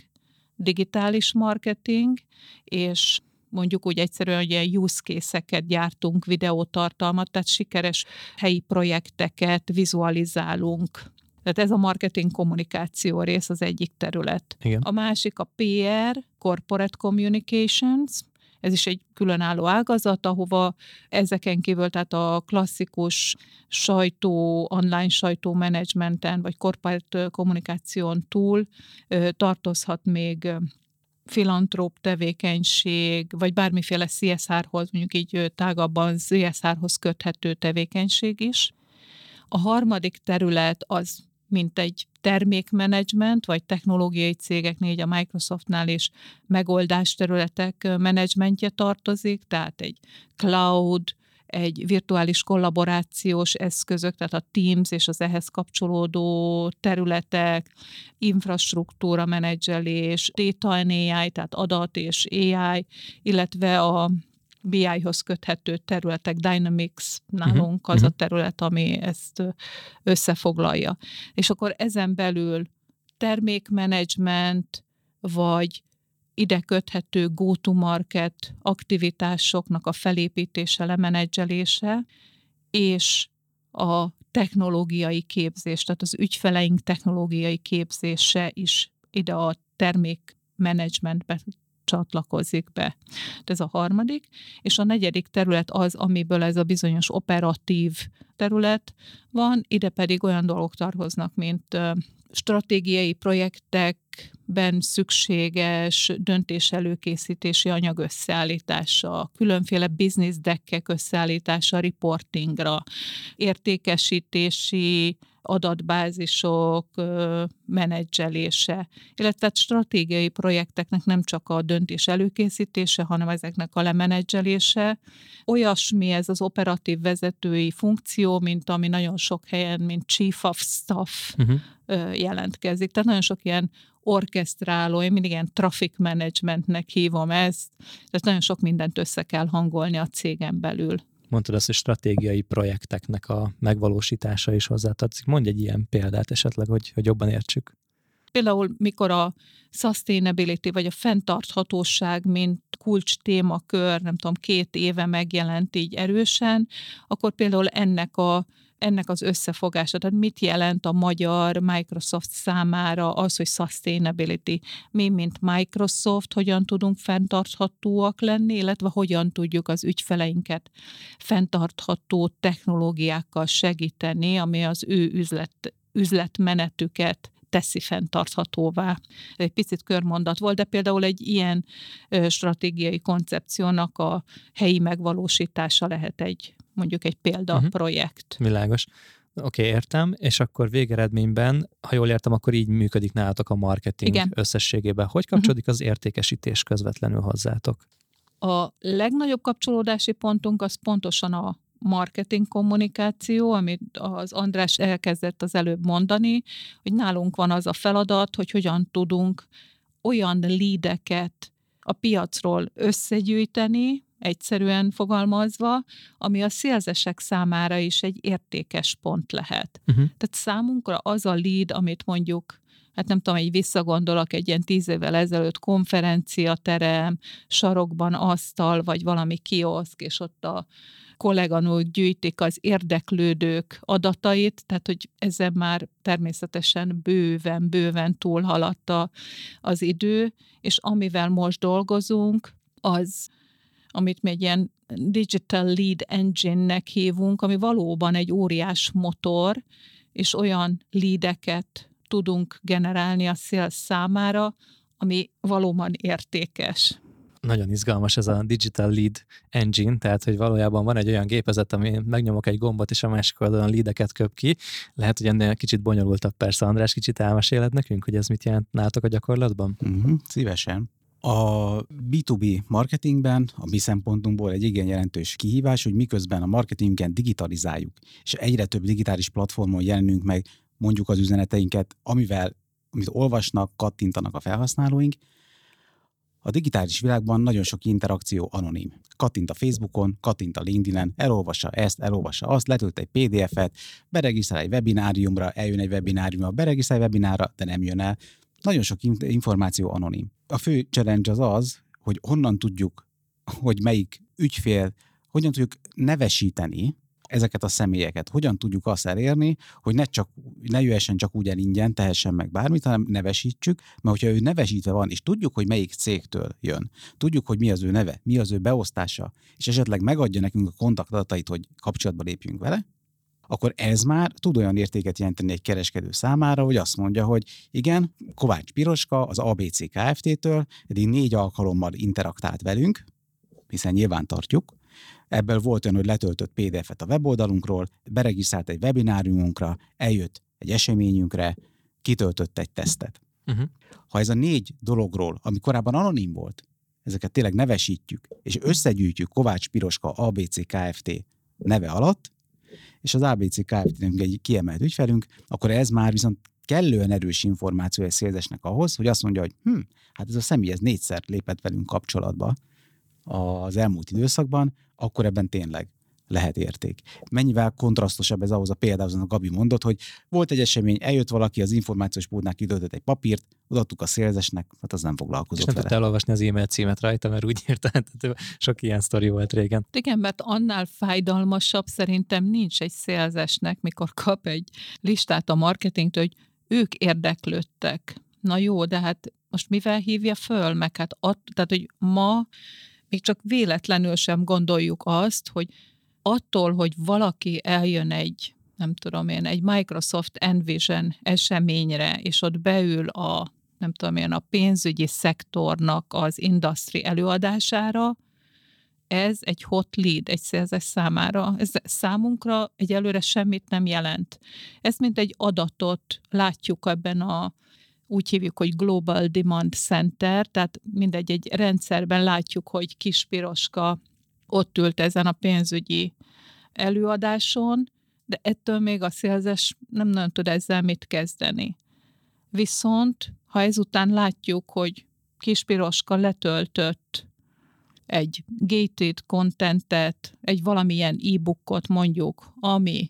[SPEAKER 3] digitális marketing, és mondjuk úgy egyszerűen, hogy ilyen use case-eket gyártunk, videótartalmat, tehát sikeres helyi projekteket vizualizálunk tehát ez a marketing kommunikáció rész az egyik terület.
[SPEAKER 2] Igen.
[SPEAKER 3] A másik a PR, Corporate Communications, ez is egy különálló ágazat, ahova ezeken kívül, tehát a klasszikus sajtó, online sajtó menedzsmenten, vagy corporate kommunikáción túl tartozhat még filantróp tevékenység, vagy bármiféle CSR-hoz, mondjuk így tágabban CSR-hoz köthető tevékenység is. A harmadik terület az mint egy termékmenedzsment, vagy technológiai cégeknél, így a Microsoftnál is megoldás területek menedzsmentje tartozik, tehát egy cloud, egy virtuális kollaborációs eszközök, tehát a Teams és az ehhez kapcsolódó területek, infrastruktúra menedzselés, data and AI, tehát adat és AI, illetve a BI-hoz köthető területek, Dynamics nálunk uh-huh. az a mhm. terület, ami ezt összefoglalja. És akkor ezen belül termékmenedzsment, vagy ide köthető go-to-market aktivitásoknak a felépítése, lemenedzselése, és a technológiai képzés, tehát az ügyfeleink technológiai képzése is ide a termékmenedzsmentbe csatlakozik be. Ez a harmadik. És a negyedik terület az, amiből ez a bizonyos operatív terület van, ide pedig olyan dolgok tartoznak, mint stratégiai projektekben szükséges döntés előkészítési anyag összeállítása, különféle business deckek összeállítása, reportingra, értékesítési adatbázisok menedzselése, illetve stratégiai projekteknek nem csak a döntés előkészítése, hanem ezeknek a lemenedzselése. Olyasmi ez az operatív vezetői funkció, mint ami nagyon sok helyen, mint Chief of Staff uh-huh. jelentkezik. Tehát nagyon sok ilyen orkesztráló, én mindig ilyen traffic managementnek hívom ezt, tehát nagyon sok mindent össze kell hangolni a cégen belül
[SPEAKER 2] mondtad azt, hogy stratégiai projekteknek a megvalósítása is hozzátartozik. Mondj egy ilyen példát esetleg, hogy, hogy jobban értsük.
[SPEAKER 3] Például, mikor a sustainability, vagy a fenntarthatóság, mint kulcs témakör, nem tudom, két éve megjelent így erősen, akkor például ennek a ennek az összefogása, tehát mit jelent a magyar Microsoft számára az, hogy sustainability. Mi, mint Microsoft, hogyan tudunk fenntarthatóak lenni, illetve hogyan tudjuk az ügyfeleinket fenntartható technológiákkal segíteni, ami az ő üzlet, üzletmenetüket teszi fenntarthatóvá. Egy picit körmondat volt, de például egy ilyen stratégiai koncepciónak a helyi megvalósítása lehet egy mondjuk egy példaprojekt.
[SPEAKER 2] Uh-huh. Világos. Oké, okay, értem, és akkor végeredményben, ha jól értem, akkor így működik nálatok a marketing Igen. összességében. Hogy kapcsolódik uh-huh. az értékesítés közvetlenül hozzátok?
[SPEAKER 3] A legnagyobb kapcsolódási pontunk az pontosan a marketing kommunikáció, amit az András elkezdett az előbb mondani, hogy nálunk van az a feladat, hogy hogyan tudunk olyan lídeket a piacról összegyűjteni, egyszerűen fogalmazva, ami a szélzesek számára is egy értékes pont lehet. Uh-huh. Tehát számunkra az a lead, amit mondjuk hát nem tudom, egy visszagondolok egy ilyen tíz évvel ezelőtt konferenciaterem, sarokban asztal, vagy valami kioszk, és ott a kolléganők gyűjtik az érdeklődők adatait, tehát hogy ezzel már természetesen bőven, bőven túlhaladta az idő, és amivel most dolgozunk, az amit mi egy ilyen digital lead engine-nek hívunk, ami valóban egy óriás motor, és olyan leadeket tudunk generálni a szél számára, ami valóban értékes.
[SPEAKER 2] Nagyon izgalmas ez a Digital Lead Engine, tehát hogy valójában van egy olyan gépezet, ami megnyomok egy gombot, és a másik oldalon leadeket köp ki. Lehet, hogy ennél kicsit bonyolultabb persze. András, kicsit elmeséled nekünk, hogy ez mit jelent nálatok a gyakorlatban?
[SPEAKER 4] Uh-huh, szívesen. A B2B marketingben a mi szempontunkból egy igen jelentős kihívás, hogy miközben a marketinget digitalizáljuk, és egyre több digitális platformon jelenünk meg mondjuk az üzeneteinket, amivel, amit olvasnak, kattintanak a felhasználóink, a digitális világban nagyon sok interakció anonim. Kattint a Facebookon, kattint a LinkedIn-en, elolvassa ezt, elolvassa azt, letölt egy PDF-et, beregisztrál egy webináriumra, eljön egy webináriumra, beregisztrál egy webinárra, de nem jön el. Nagyon sok információ anonim. A fő challenge az az, hogy honnan tudjuk, hogy melyik ügyfél, hogyan tudjuk nevesíteni ezeket a személyeket. Hogyan tudjuk azt elérni, hogy ne, csak, ne jöhessen csak úgy el ingyen, tehessen meg bármit, hanem nevesítsük, mert hogyha ő nevesítve van, és tudjuk, hogy melyik cégtől jön, tudjuk, hogy mi az ő neve, mi az ő beosztása, és esetleg megadja nekünk a kontaktadatait, hogy kapcsolatba lépjünk vele, akkor ez már tud olyan értéket jelenteni egy kereskedő számára, hogy azt mondja, hogy igen, Kovács Piroska az ABC Kft-től eddig négy alkalommal interaktált velünk, hiszen nyilván tartjuk, Ebből volt olyan, hogy letöltött PDF-et a weboldalunkról, beregisztrált egy webináriumunkra, eljött egy eseményünkre, kitöltött egy tesztet. Uh-huh. Ha ez a négy dologról, ami korábban anonim volt, ezeket tényleg nevesítjük, és összegyűjtjük Kovács Piroska ABC Kft. neve alatt, és az ABC kft egy kiemelt ügyfelünk, akkor ez már viszont kellően erős információ egy szélzesnek ahhoz, hogy azt mondja, hogy hm, hát ez a személy ez négyszer lépett velünk kapcsolatba az elmúlt időszakban, akkor ebben tényleg lehet érték. Mennyivel kontrasztosabb ez ahhoz a példához, a Gabi mondott, hogy volt egy esemény, eljött valaki, az információs búdnál kitöltött egy papírt, odaadtuk a szélzesnek, hát az nem foglalkozott És
[SPEAKER 2] nem tudta elolvasni az e-mail címet rajta, mert úgy érte, sok ilyen sztori volt régen.
[SPEAKER 3] Igen, mert annál fájdalmasabb szerintem nincs egy szélzesnek, mikor kap egy listát a marketingtől, hogy ők érdeklődtek. Na jó, de hát most mivel hívja föl, meg hát att, tehát, hogy ma még csak véletlenül sem gondoljuk azt, hogy attól, hogy valaki eljön egy, nem tudom én, egy Microsoft Envision eseményre, és ott beül a, nem tudom én, a pénzügyi szektornak az industry előadására, ez egy hot lead egy szerzes számára. Ez számunkra egyelőre semmit nem jelent. Ezt mint egy adatot látjuk ebben a úgy hívjuk, hogy Global Demand Center, tehát mindegy, egy rendszerben látjuk, hogy Kispiroska ott ült ezen a pénzügyi előadáson, de ettől még a szélzes nem nagyon tud ezzel mit kezdeni. Viszont, ha ezután látjuk, hogy Kispiroska letöltött egy gated contentet, egy valamilyen e-bookot mondjuk, ami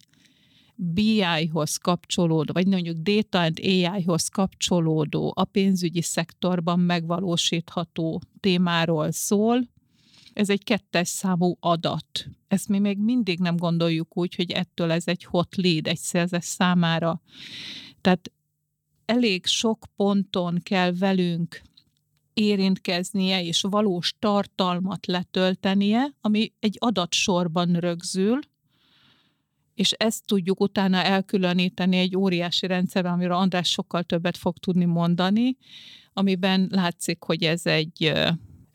[SPEAKER 3] BI-hoz kapcsolódó, vagy mondjuk Data and AI-hoz kapcsolódó, a pénzügyi szektorban megvalósítható témáról szól, ez egy kettes számú adat. Ezt mi még mindig nem gondoljuk úgy, hogy ettől ez egy hot lead egy szerzes számára. Tehát elég sok ponton kell velünk érintkeznie és valós tartalmat letöltenie, ami egy adatsorban rögzül, és ezt tudjuk utána elkülöníteni egy óriási rendszerben, amiről András sokkal többet fog tudni mondani, amiben látszik, hogy ez egy,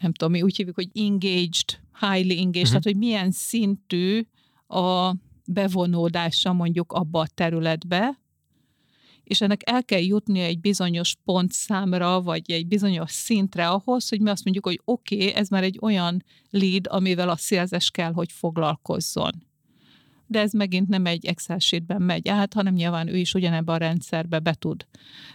[SPEAKER 3] nem tudom, mi úgy hívjuk, hogy engaged, highly engaged, uh-huh. tehát hogy milyen szintű a bevonódása mondjuk abba a területbe, és ennek el kell jutni egy bizonyos pontszámra, vagy egy bizonyos szintre ahhoz, hogy mi azt mondjuk, hogy oké, okay, ez már egy olyan lead, amivel a szélzes kell, hogy foglalkozzon. de ez megint nem egy Excel sheetben megy át, hanem nyilván ő is ugyanebben a rendszerbe be tud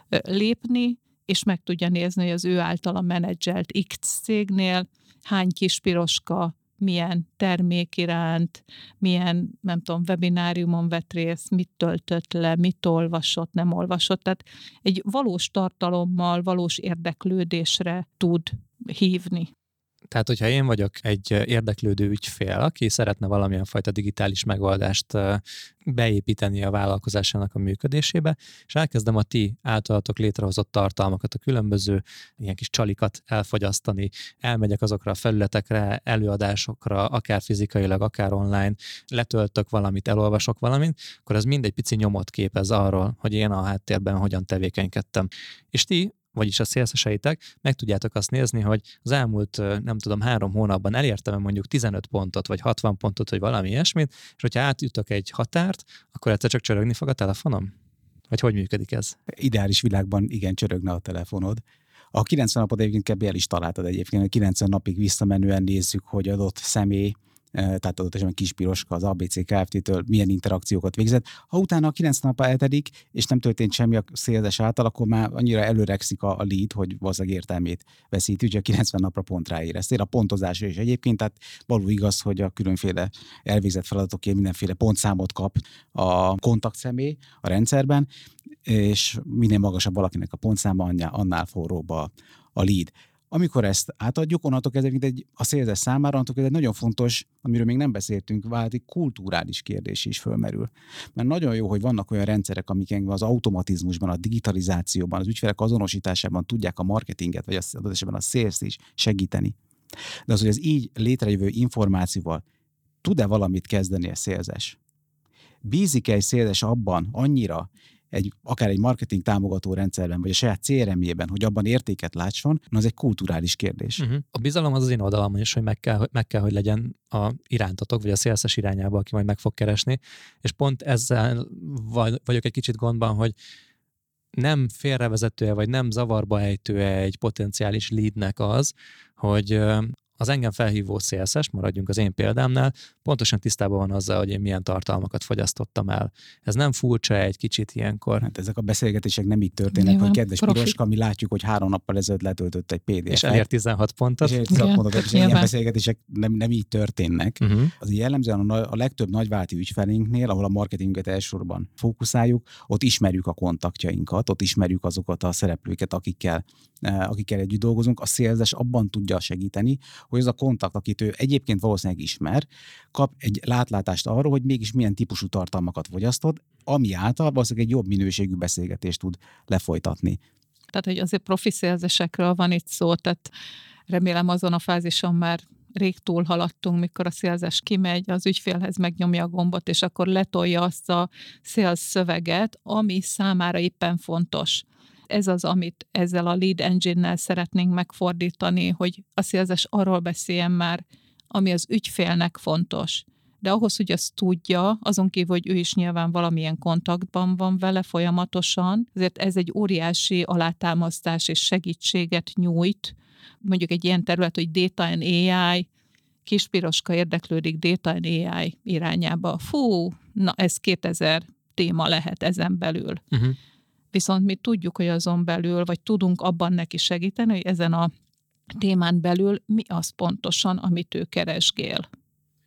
[SPEAKER 3] lépni, és meg tudja nézni, hogy az ő általa menedzselt X cégnél hány kis piroska milyen termék iránt, milyen, nem tudom, webináriumon vett részt, mit töltött le, mit olvasott, nem olvasott. Tehát egy valós tartalommal, valós érdeklődésre tud hívni.
[SPEAKER 2] Tehát, hogyha én vagyok egy érdeklődő ügyfél, aki szeretne valamilyen fajta digitális megoldást beépíteni a vállalkozásának a működésébe, és elkezdem a ti általatok létrehozott tartalmakat, a különböző ilyen kis csalikat elfogyasztani, elmegyek azokra a felületekre, előadásokra, akár fizikailag, akár online, letöltök valamit, elolvasok valamit, akkor ez mind egy pici nyomot képez arról, hogy én a háttérben hogyan tevékenykedtem. És ti vagyis a szélszeseitek, meg tudjátok azt nézni, hogy az elmúlt, nem tudom, három hónapban elértem mondjuk 15 pontot, vagy 60 pontot, vagy valami ilyesmit, és hogyha átjutok egy határt, akkor egyszer csak csörögni fog a telefonom? Vagy hogy működik ez?
[SPEAKER 4] Ideális világban igen, csörögne a telefonod. A 90 napot egyébként kb. el is találtad egyébként, a 90 napig visszamenően nézzük, hogy adott személy tehát adott esetben Kispiroska az ABC Kft-től milyen interakciókat végzett. Ha utána a 9 nap eltedik, és nem történt semmi a szélzes által, akkor már annyira előrekszik a, lead, hogy valószínűleg értelmét veszít, úgyhogy a 90 napra pont ráéreztél. A pontozásra is egyébként, tehát való igaz, hogy a különféle elvégzett feladatokért mindenféle pontszámot kap a kontaktszemély a rendszerben, és minél magasabb valakinek a pontszáma, annál forróbb a, a lead. Amikor ezt átadjuk, onnantól kezdve, egy, a szélzes számára, onnantól kezdve egy nagyon fontos, amiről még nem beszéltünk, válti kulturális kérdés is fölmerül. Mert nagyon jó, hogy vannak olyan rendszerek, amik az automatizmusban, a digitalizációban, az ügyfelek azonosításában tudják a marketinget, vagy az esetben a sales is segíteni. De az, hogy az így létrejövő információval tud-e valamit kezdeni a szélzes? Bízik-e egy szélzes abban annyira, egy, akár egy marketing támogató rendszerben, vagy a saját CRM-jében, hogy abban értéket látson, az egy kulturális kérdés. Uh-huh.
[SPEAKER 2] A bizalom az az én oldalamon is, hogy meg kell, meg kell, hogy legyen a irántatok, vagy a szélszes irányába, aki majd meg fog keresni, és pont ezzel vagyok egy kicsit gondban, hogy nem félrevezetője, vagy nem zavarba ejtője egy potenciális leadnek az, hogy az engem felhívó CSS, maradjunk az én példámnál, pontosan tisztában van azzal, hogy én milyen tartalmakat fogyasztottam el. Ez nem furcsa egy kicsit ilyenkor.
[SPEAKER 4] Hát ezek a beszélgetések nem így történnek, Nyilván, hogy kedves profi. Piroska, mi látjuk, hogy három nappal ezelőtt letöltött egy PDF-et.
[SPEAKER 2] És elér 16 pontot.
[SPEAKER 4] És elér 16 pontot, és ilyen beszélgetések nem, nem így történnek. Uh-huh. Az jellemzően a, a legtöbb nagyválti ügyfelénknél, ahol a marketinget elsősorban fókuszáljuk, ott ismerjük a kontaktjainkat, ott ismerjük azokat a szereplőket, akikkel, eh, akikkel együtt dolgozunk. A szélzes abban tudja segíteni, hogy az a kontakt, akit ő egyébként valószínűleg ismer, kap egy látlátást arról, hogy mégis milyen típusú tartalmakat fogyasztod, ami által valószínűleg egy jobb minőségű beszélgetést tud lefolytatni.
[SPEAKER 3] Tehát, hogy azért profi szélzesekről van itt szó, tehát remélem azon a fázison már rég túl haladtunk, mikor a szélzes kimegy, az ügyfélhez megnyomja a gombot, és akkor letolja azt a szélsz szöveget, ami számára éppen fontos ez az, amit ezzel a lead engine-nel szeretnénk megfordítani, hogy a szélzes arról beszéljen már, ami az ügyfélnek fontos. De ahhoz, hogy azt tudja, azon kívül, hogy ő is nyilván valamilyen kontaktban van vele folyamatosan, ezért ez egy óriási alátámasztás és segítséget nyújt. Mondjuk egy ilyen terület, hogy Data and AI, Kispiroska érdeklődik Data and AI irányába. Fú, na ez 2000 téma lehet ezen belül. Uh-huh. Viszont mi tudjuk, hogy azon belül, vagy tudunk abban neki segíteni, hogy ezen a témán belül mi az pontosan, amit ő keresgél. Oké,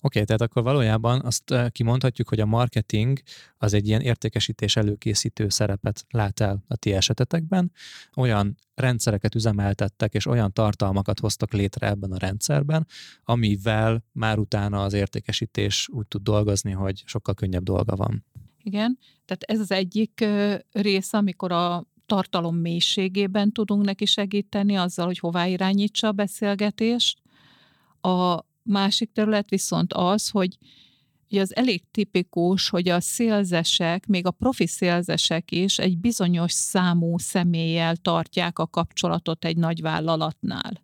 [SPEAKER 2] okay, tehát akkor valójában azt kimondhatjuk, hogy a marketing az egy ilyen értékesítés előkészítő szerepet lát el a ti esetetekben. Olyan rendszereket üzemeltettek, és olyan tartalmakat hoztak létre ebben a rendszerben, amivel már utána az értékesítés úgy tud dolgozni, hogy sokkal könnyebb dolga van.
[SPEAKER 3] Igen, tehát ez az egyik része, amikor a tartalom mélységében tudunk neki segíteni, azzal, hogy hová irányítsa a beszélgetést. A másik terület viszont az, hogy Ugye az elég tipikus, hogy a szélzesek, még a profi szélzesek is egy bizonyos számú személlyel tartják a kapcsolatot egy nagy vállalatnál.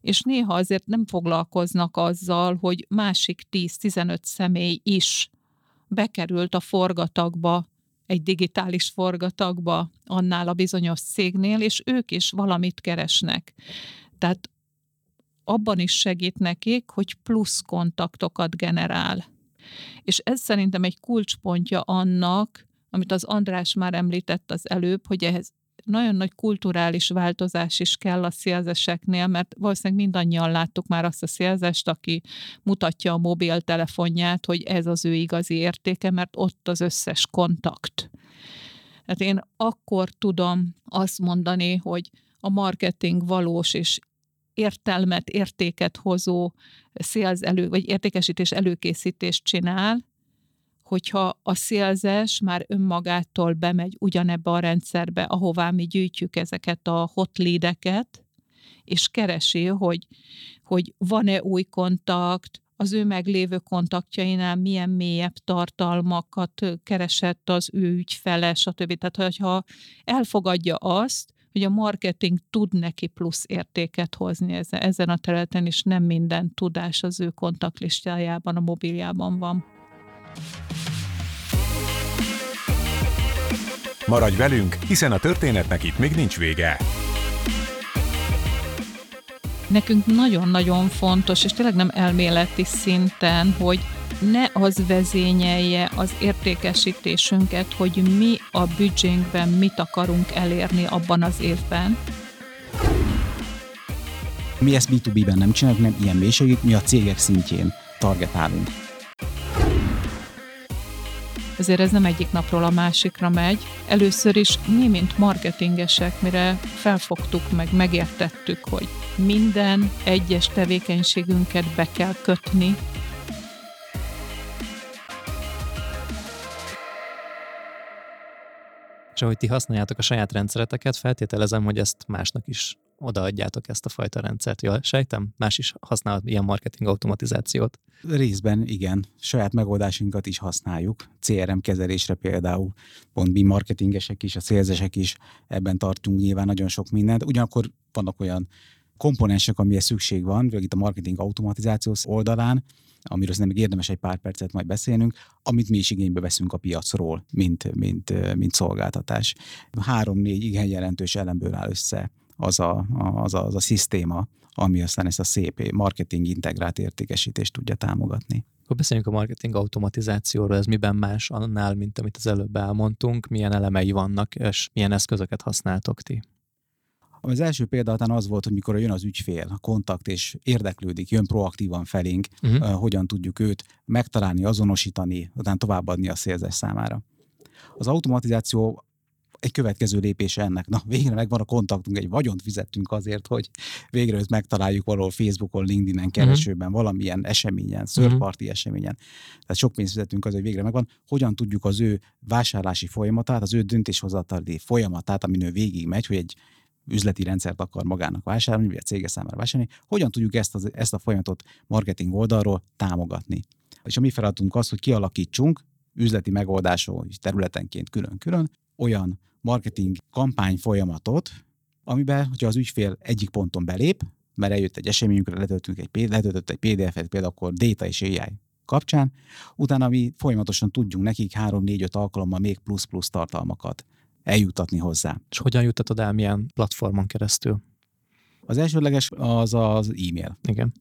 [SPEAKER 3] És néha azért nem foglalkoznak azzal, hogy másik 10-15 személy is bekerült a forgatagba, egy digitális forgatagba annál a bizonyos cégnél, és ők is valamit keresnek. Tehát abban is segít nekik, hogy plusz kontaktokat generál. És ez szerintem egy kulcspontja annak, amit az András már említett az előbb, hogy ehhez nagyon nagy kulturális változás is kell a szélzeseknél, mert valószínűleg mindannyian láttuk már azt a szélzest, aki mutatja a mobiltelefonját, hogy ez az ő igazi értéke, mert ott az összes kontakt. Hát én akkor tudom azt mondani, hogy a marketing valós és értelmet, értéket hozó sales elő, vagy értékesítés előkészítést csinál, hogyha a szélzes már önmagától bemegy ugyanebbe a rendszerbe, ahová mi gyűjtjük ezeket a hot lead-eket, és keresi, hogy, hogy van-e új kontakt, az ő meglévő kontaktjainál milyen mélyebb tartalmakat keresett az ő ügyfele, stb. Tehát, hogyha elfogadja azt, hogy a marketing tud neki plusz értéket hozni ezen a területen, és nem minden tudás az ő kontaktlistájában, a mobiljában van.
[SPEAKER 1] Maradj velünk, hiszen a történetnek itt még nincs vége.
[SPEAKER 3] Nekünk nagyon-nagyon fontos, és tényleg nem elméleti szinten, hogy ne az vezényelje az értékesítésünket, hogy mi a büdzsénkben mit akarunk elérni abban az évben.
[SPEAKER 4] Mi ezt B2B-ben nem csináljuk, nem ilyen mélységig, mi a cégek szintjén targetálunk
[SPEAKER 3] ezért ez nem egyik napról a másikra megy. Először is mi, mint marketingesek, mire felfogtuk meg, megértettük, hogy minden egyes tevékenységünket be kell kötni,
[SPEAKER 2] És ahogy ti használjátok a saját rendszereteket, feltételezem, hogy ezt másnak is odaadjátok ezt a fajta rendszert. Jól sejtem? Más is használ ilyen marketing automatizációt.
[SPEAKER 4] Részben igen, saját megoldásunkat is használjuk. CRM kezelésre például, pont mi marketingesek is, a szélzesek is ebben tartunk nyilván nagyon sok mindent. Ugyanakkor vannak olyan komponensek, amihez szükség van, vagy itt a marketing automatizáció oldalán, amiről nem érdemes egy pár percet majd beszélnünk, amit mi is igénybe veszünk a piacról, mint, mint, mint szolgáltatás. Három-négy igen jelentős elemből áll össze az a, az a, az a szisztéma, ami aztán ezt a szép marketing integrált értékesítést tudja támogatni.
[SPEAKER 2] Akkor beszéljünk a marketing automatizációról, ez miben más annál, mint amit az előbb elmondtunk, milyen elemei vannak, és milyen eszközöket használtok ti?
[SPEAKER 4] Az első példa az volt, hogy mikor jön az ügyfél, a kontakt, és érdeklődik, jön proaktívan felénk, uh-huh. uh, hogyan tudjuk őt megtalálni, azonosítani, utána továbbadni a szélzes számára. Az automatizáció egy következő lépés ennek. Na, végre megvan a kontaktunk, egy vagyont fizettünk azért, hogy végre őt megtaláljuk valahol Facebookon, LinkedIn-en, mhm. keresőben, uh-huh. valamilyen eseményen, szörparti uh-huh. eseményen. Tehát sok pénzt fizettünk azért, hogy végre megvan. Hogyan tudjuk az ő vásárlási folyamatát, az ő döntéshozatali folyamatát, amin ő végig megy, hogy egy üzleti rendszert akar magának vásárolni, vagy a cége számára vásárolni, hogyan tudjuk ezt, az, ezt a folyamatot marketing oldalról támogatni. És a mi feladatunk az, hogy kialakítsunk üzleti megoldású területenként külön-külön olyan marketing kampány folyamatot, amiben, hogyha az ügyfél egyik ponton belép, mert eljött egy eseményünkre, letöltünk egy, letöltött egy PDF-et, például akkor Data és AI kapcsán, utána mi folyamatosan tudjunk nekik 3-4-5 alkalommal még plusz-plusz tartalmakat eljutatni hozzá.
[SPEAKER 2] És hogyan juttatod el, milyen platformon keresztül?
[SPEAKER 4] Az elsődleges az az e-mail.
[SPEAKER 2] Igen.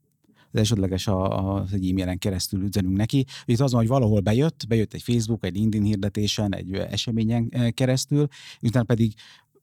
[SPEAKER 4] Az elsődleges az egy e-mailen keresztül üzenünk neki. Itt az van, hogy valahol bejött, bejött egy Facebook, egy LinkedIn hirdetésen, egy eseményen keresztül, utána pedig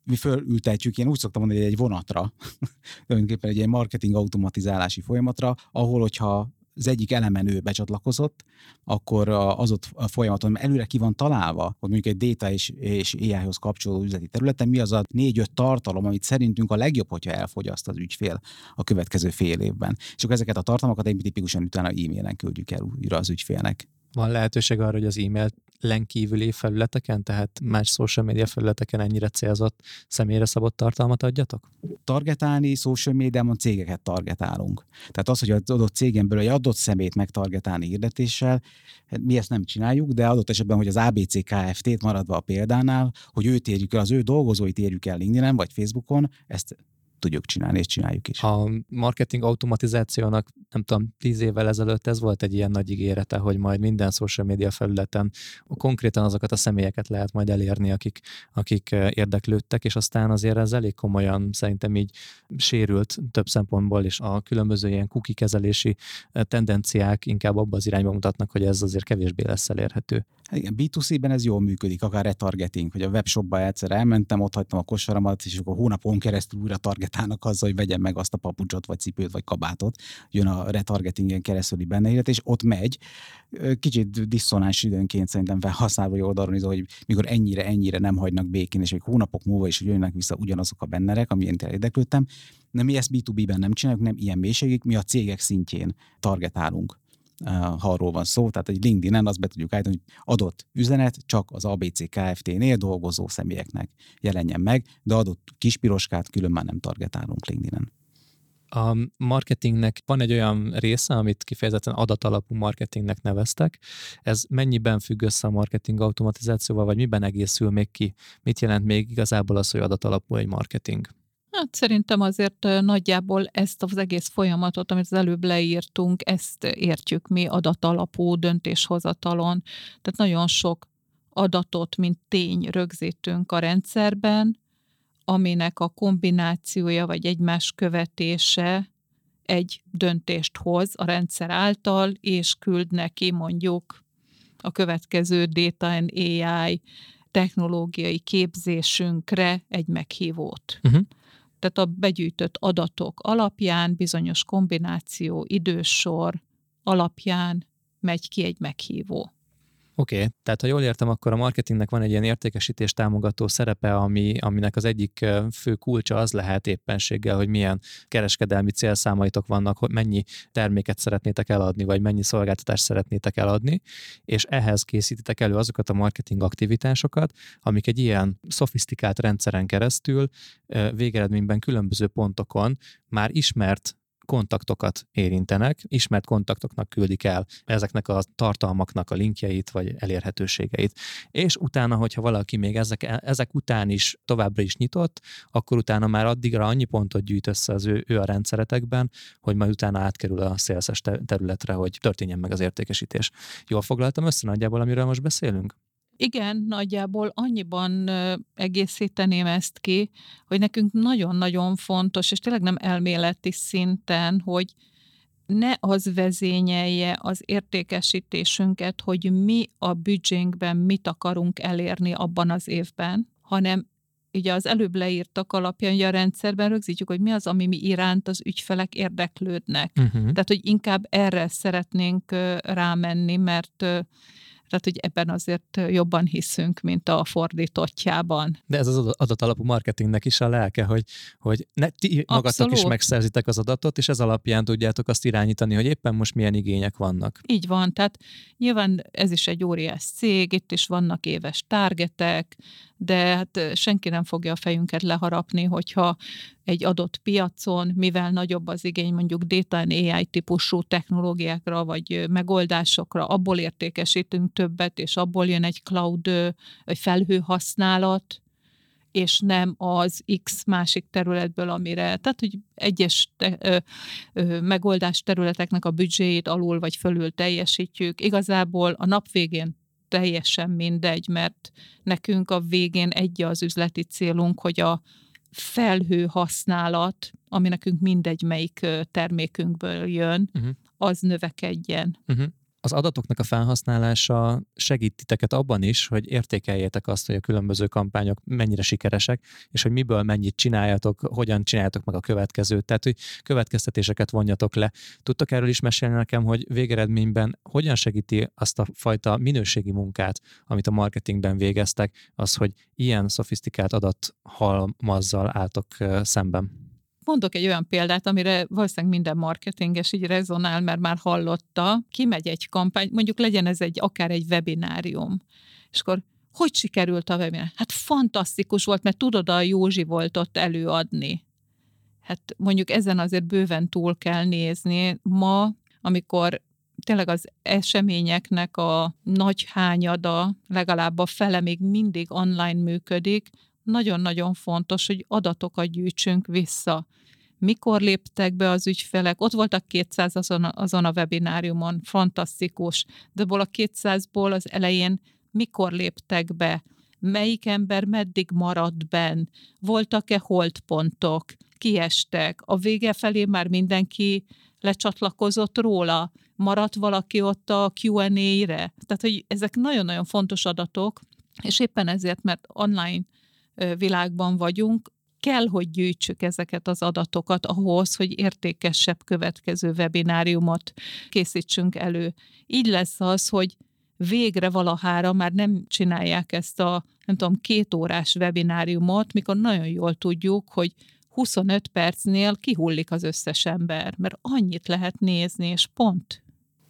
[SPEAKER 4] mi fölültetjük, én úgy szoktam mondani, hogy egy vonatra, tulajdonképpen egy ilyen marketing automatizálási folyamatra, ahol, hogyha az egyik elemen ő becsatlakozott, akkor az ott a folyamaton előre ki van találva, hogy mondjuk egy data és, és AI-hoz kapcsolódó üzleti területen mi az a négy-öt tartalom, amit szerintünk a legjobb, hogyha elfogyaszt az ügyfél a következő fél évben. És akkor ezeket a tartalmakat egy tipikusan utána e-mailen küldjük el újra az ügyfélnek.
[SPEAKER 2] Van lehetőség arra, hogy az e-mail lenkívüli felületeken, tehát más social media felületeken ennyire célzott, személyre szabott tartalmat adjatok?
[SPEAKER 4] Targetálni social médiában cégeket targetálunk. Tehát az, hogy az adott cégen belül egy adott szemét megtargetálni hirdetéssel, hát mi ezt nem csináljuk, de adott esetben, hogy az ABC Kft-t maradva a példánál, hogy őt érjük el, az ő dolgozóit érjük el LinkedIn-en vagy Facebookon, ezt tudjuk csinálni, és csináljuk is.
[SPEAKER 2] A marketing automatizációnak, nem tudom, tíz évvel ezelőtt ez volt egy ilyen nagy ígérete, hogy majd minden social media felületen konkrétan azokat a személyeket lehet majd elérni, akik, akik érdeklődtek, és aztán azért ez elég komolyan szerintem így sérült több szempontból, és a különböző ilyen cookie kezelési tendenciák inkább abba az irányba mutatnak, hogy ez azért kevésbé lesz elérhető.
[SPEAKER 4] Hát igen, B2C-ben ez jól működik, akár retargeting, hogy a webshopba egyszer elmentem, ott hagytam a kosaramat, és akkor hónapon keresztül újra targetálnak azzal, hogy vegyem meg azt a papucsot, vagy cipőt, vagy kabátot. Jön a retargetingen keresztüli benne és ott megy. Kicsit diszonáns időnként szerintem felhasználói oldalon, hogy mikor ennyire, ennyire nem hagynak békén, és még hónapok múlva is jönnek vissza ugyanazok a bennerek, amilyen érdeklődtem. De mi ezt B2B-ben nem csináljuk, nem ilyen mélységig, mi a cégek szintjén targetálunk ha arról van szó, tehát egy LinkedIn-en azt be tudjuk állítani, hogy adott üzenet csak az ABC Kft-nél dolgozó személyeknek jelenjen meg, de adott kispiroskát külön már nem targetálunk LinkedIn-en.
[SPEAKER 2] A marketingnek van egy olyan része, amit kifejezetten adatalapú marketingnek neveztek. Ez mennyiben függ össze a marketing automatizációval, vagy miben egészül még ki? Mit jelent még igazából az, hogy adatalapú egy marketing?
[SPEAKER 3] Hát szerintem azért nagyjából ezt az egész folyamatot, amit az előbb leírtunk, ezt értjük mi adatalapú döntéshozatalon. Tehát nagyon sok adatot, mint tény rögzítünk a rendszerben, aminek a kombinációja vagy egymás követése egy döntést hoz a rendszer által, és küld neki mondjuk a következő Data and AI technológiai képzésünkre egy meghívót. Uh-huh tehát a begyűjtött adatok alapján, bizonyos kombináció, idősor alapján megy ki egy meghívó.
[SPEAKER 2] Oké, okay. tehát ha jól értem, akkor a marketingnek van egy ilyen értékesítés támogató szerepe, ami, aminek az egyik fő kulcsa az lehet éppenséggel, hogy milyen kereskedelmi célszámaitok vannak, hogy mennyi terméket szeretnétek eladni, vagy mennyi szolgáltatást szeretnétek eladni, és ehhez készítitek elő azokat a marketing aktivitásokat, amik egy ilyen szofisztikált rendszeren keresztül végeredményben különböző pontokon már ismert kontaktokat érintenek, ismert kontaktoknak küldik el ezeknek a tartalmaknak a linkjeit vagy elérhetőségeit. És utána, hogyha valaki még ezek, ezek után is továbbra is nyitott, akkor utána már addigra annyi pontot gyűjt össze az ő, ő a rendszeretekben, hogy majd utána átkerül a szélszes területre, hogy történjen meg az értékesítés. Jól foglaltam össze nagyjából, amiről most beszélünk?
[SPEAKER 3] Igen, nagyjából annyiban egészíteném ezt ki, hogy nekünk nagyon-nagyon fontos, és tényleg nem elméleti szinten, hogy ne az vezényelje az értékesítésünket, hogy mi a büdzsénkben mit akarunk elérni abban az évben, hanem ugye az előbb leírtak alapján, hogy a rendszerben rögzítjük, hogy mi az, ami mi iránt az ügyfelek érdeklődnek. Uh-huh. Tehát, hogy inkább erre szeretnénk rámenni, mert tehát, hogy ebben azért jobban hiszünk, mint a fordítottjában.
[SPEAKER 2] De ez az adatalapú marketingnek is a lelke, hogy, hogy ne, ti magatok is megszerzitek az adatot, és ez alapján tudjátok azt irányítani, hogy éppen most milyen igények vannak.
[SPEAKER 3] Így van, tehát nyilván ez is egy óriás cég, itt is vannak éves targetek, de hát senki nem fogja a fejünket leharapni, hogyha egy adott piacon, mivel nagyobb az igény mondjuk data and AI típusú technológiákra vagy megoldásokra, abból értékesítünk többet, és abból jön egy cloud, egy felhő használat, és nem az X másik területből, amire, tehát hogy egyes te, ö, ö, megoldás területeknek a büdzséjét alul vagy fölül teljesítjük. Igazából a nap végén teljesen mindegy, mert nekünk a végén egy az üzleti célunk, hogy a felhő használat, ami nekünk mindegy melyik termékünkből jön, uh-huh. az növekedjen. Uh-huh
[SPEAKER 2] az adatoknak a felhasználása segít titeket abban is, hogy értékeljétek azt, hogy a különböző kampányok mennyire sikeresek, és hogy miből mennyit csináljatok, hogyan csináljátok meg a következőt, tehát hogy következtetéseket vonjatok le. Tudtok erről is mesélni nekem, hogy végeredményben hogyan segíti azt a fajta minőségi munkát, amit a marketingben végeztek, az, hogy ilyen szofisztikált adathalmazzal álltok szemben?
[SPEAKER 3] Mondok egy olyan példát, amire valószínűleg minden marketinges így rezonál, mert már hallotta. Kimegy egy kampány, mondjuk legyen ez egy akár egy webinárium, és akkor hogy sikerült a webinár? Hát fantasztikus volt, mert tudod, a Józsi volt ott előadni. Hát mondjuk ezen azért bőven túl kell nézni. Ma, amikor tényleg az eseményeknek a nagy hányada, legalább a fele még mindig online működik, nagyon-nagyon fontos, hogy adatokat gyűjtsünk vissza. Mikor léptek be az ügyfelek? Ott voltak 200 azon azon a webináriumon, fantasztikus. De abból a 200-ból az elején mikor léptek be? Melyik ember meddig maradt benn? Voltak-e holdpontok? Kiestek? A vége felé már mindenki lecsatlakozott róla? Maradt valaki ott a Q&A-re? Tehát, hogy ezek nagyon-nagyon fontos adatok, és éppen ezért, mert online világban vagyunk, kell, hogy gyűjtsük ezeket az adatokat ahhoz, hogy értékesebb következő webináriumot készítsünk elő. Így lesz az, hogy végre valahára már nem csinálják ezt a, nem tudom, két órás webináriumot, mikor nagyon jól tudjuk, hogy 25 percnél kihullik az összes ember, mert annyit lehet nézni, és pont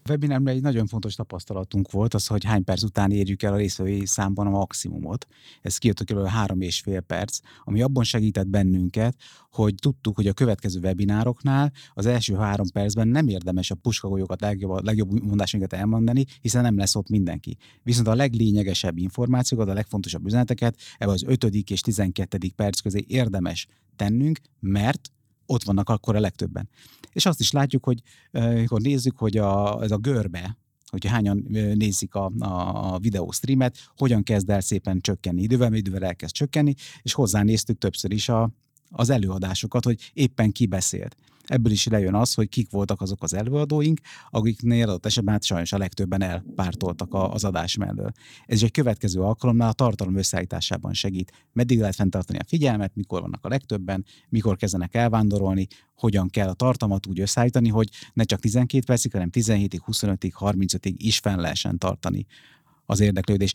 [SPEAKER 4] webinárban egy nagyon fontos tapasztalatunk volt az, hogy hány perc után érjük el a részvevői számban a maximumot. Ez kijött kb. három és fél perc, ami abban segített bennünket, hogy tudtuk, hogy a következő webinároknál az első három percben nem érdemes a puskagolyókat, legjobb, legjobb mondásunkat elmondani, hiszen nem lesz ott mindenki. Viszont a leglényegesebb információkat, a legfontosabb üzeneteket ebbe az ötödik és tizenkettedik perc közé érdemes tennünk, mert ott vannak akkor a legtöbben. És azt is látjuk, hogy amikor nézzük, hogy a, ez a görbe, hogyha hányan nézik a, a videó streamet, hogyan kezd el szépen csökkenni idővel, idővel elkezd csökkenni, és hozzánéztük többször is a, az előadásokat, hogy éppen ki beszélt ebből is lejön az, hogy kik voltak azok az előadóink, akiknél adott esetben hát sajnos a legtöbben elpártoltak az adás mellől. Ez is egy következő alkalommal a tartalom összeállításában segít. Meddig lehet fenntartani a figyelmet, mikor vannak a legtöbben, mikor kezdenek elvándorolni, hogyan kell a tartalmat úgy összeállítani, hogy ne csak 12 percig, hanem 17-ig, 25-ig, 35-ig is fenn lehessen tartani az érdeklődés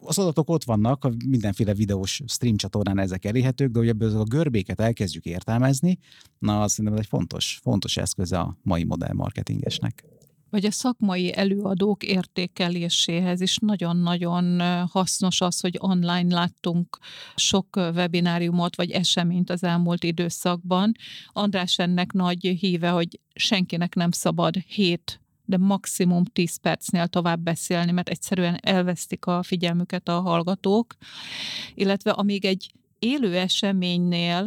[SPEAKER 4] az adatok ott vannak, a mindenféle videós stream csatornán ezek elérhetők, de hogy ebből a görbéket elkezdjük értelmezni, na az szerintem egy fontos, fontos eszköze a mai modern marketingesnek
[SPEAKER 3] vagy a szakmai előadók értékeléséhez is nagyon-nagyon hasznos az, hogy online láttunk sok webináriumot vagy eseményt az elmúlt időszakban. András ennek nagy híve, hogy senkinek nem szabad hét de maximum 10 percnél tovább beszélni, mert egyszerűen elvesztik a figyelmüket a hallgatók, illetve amíg egy élő eseménynél,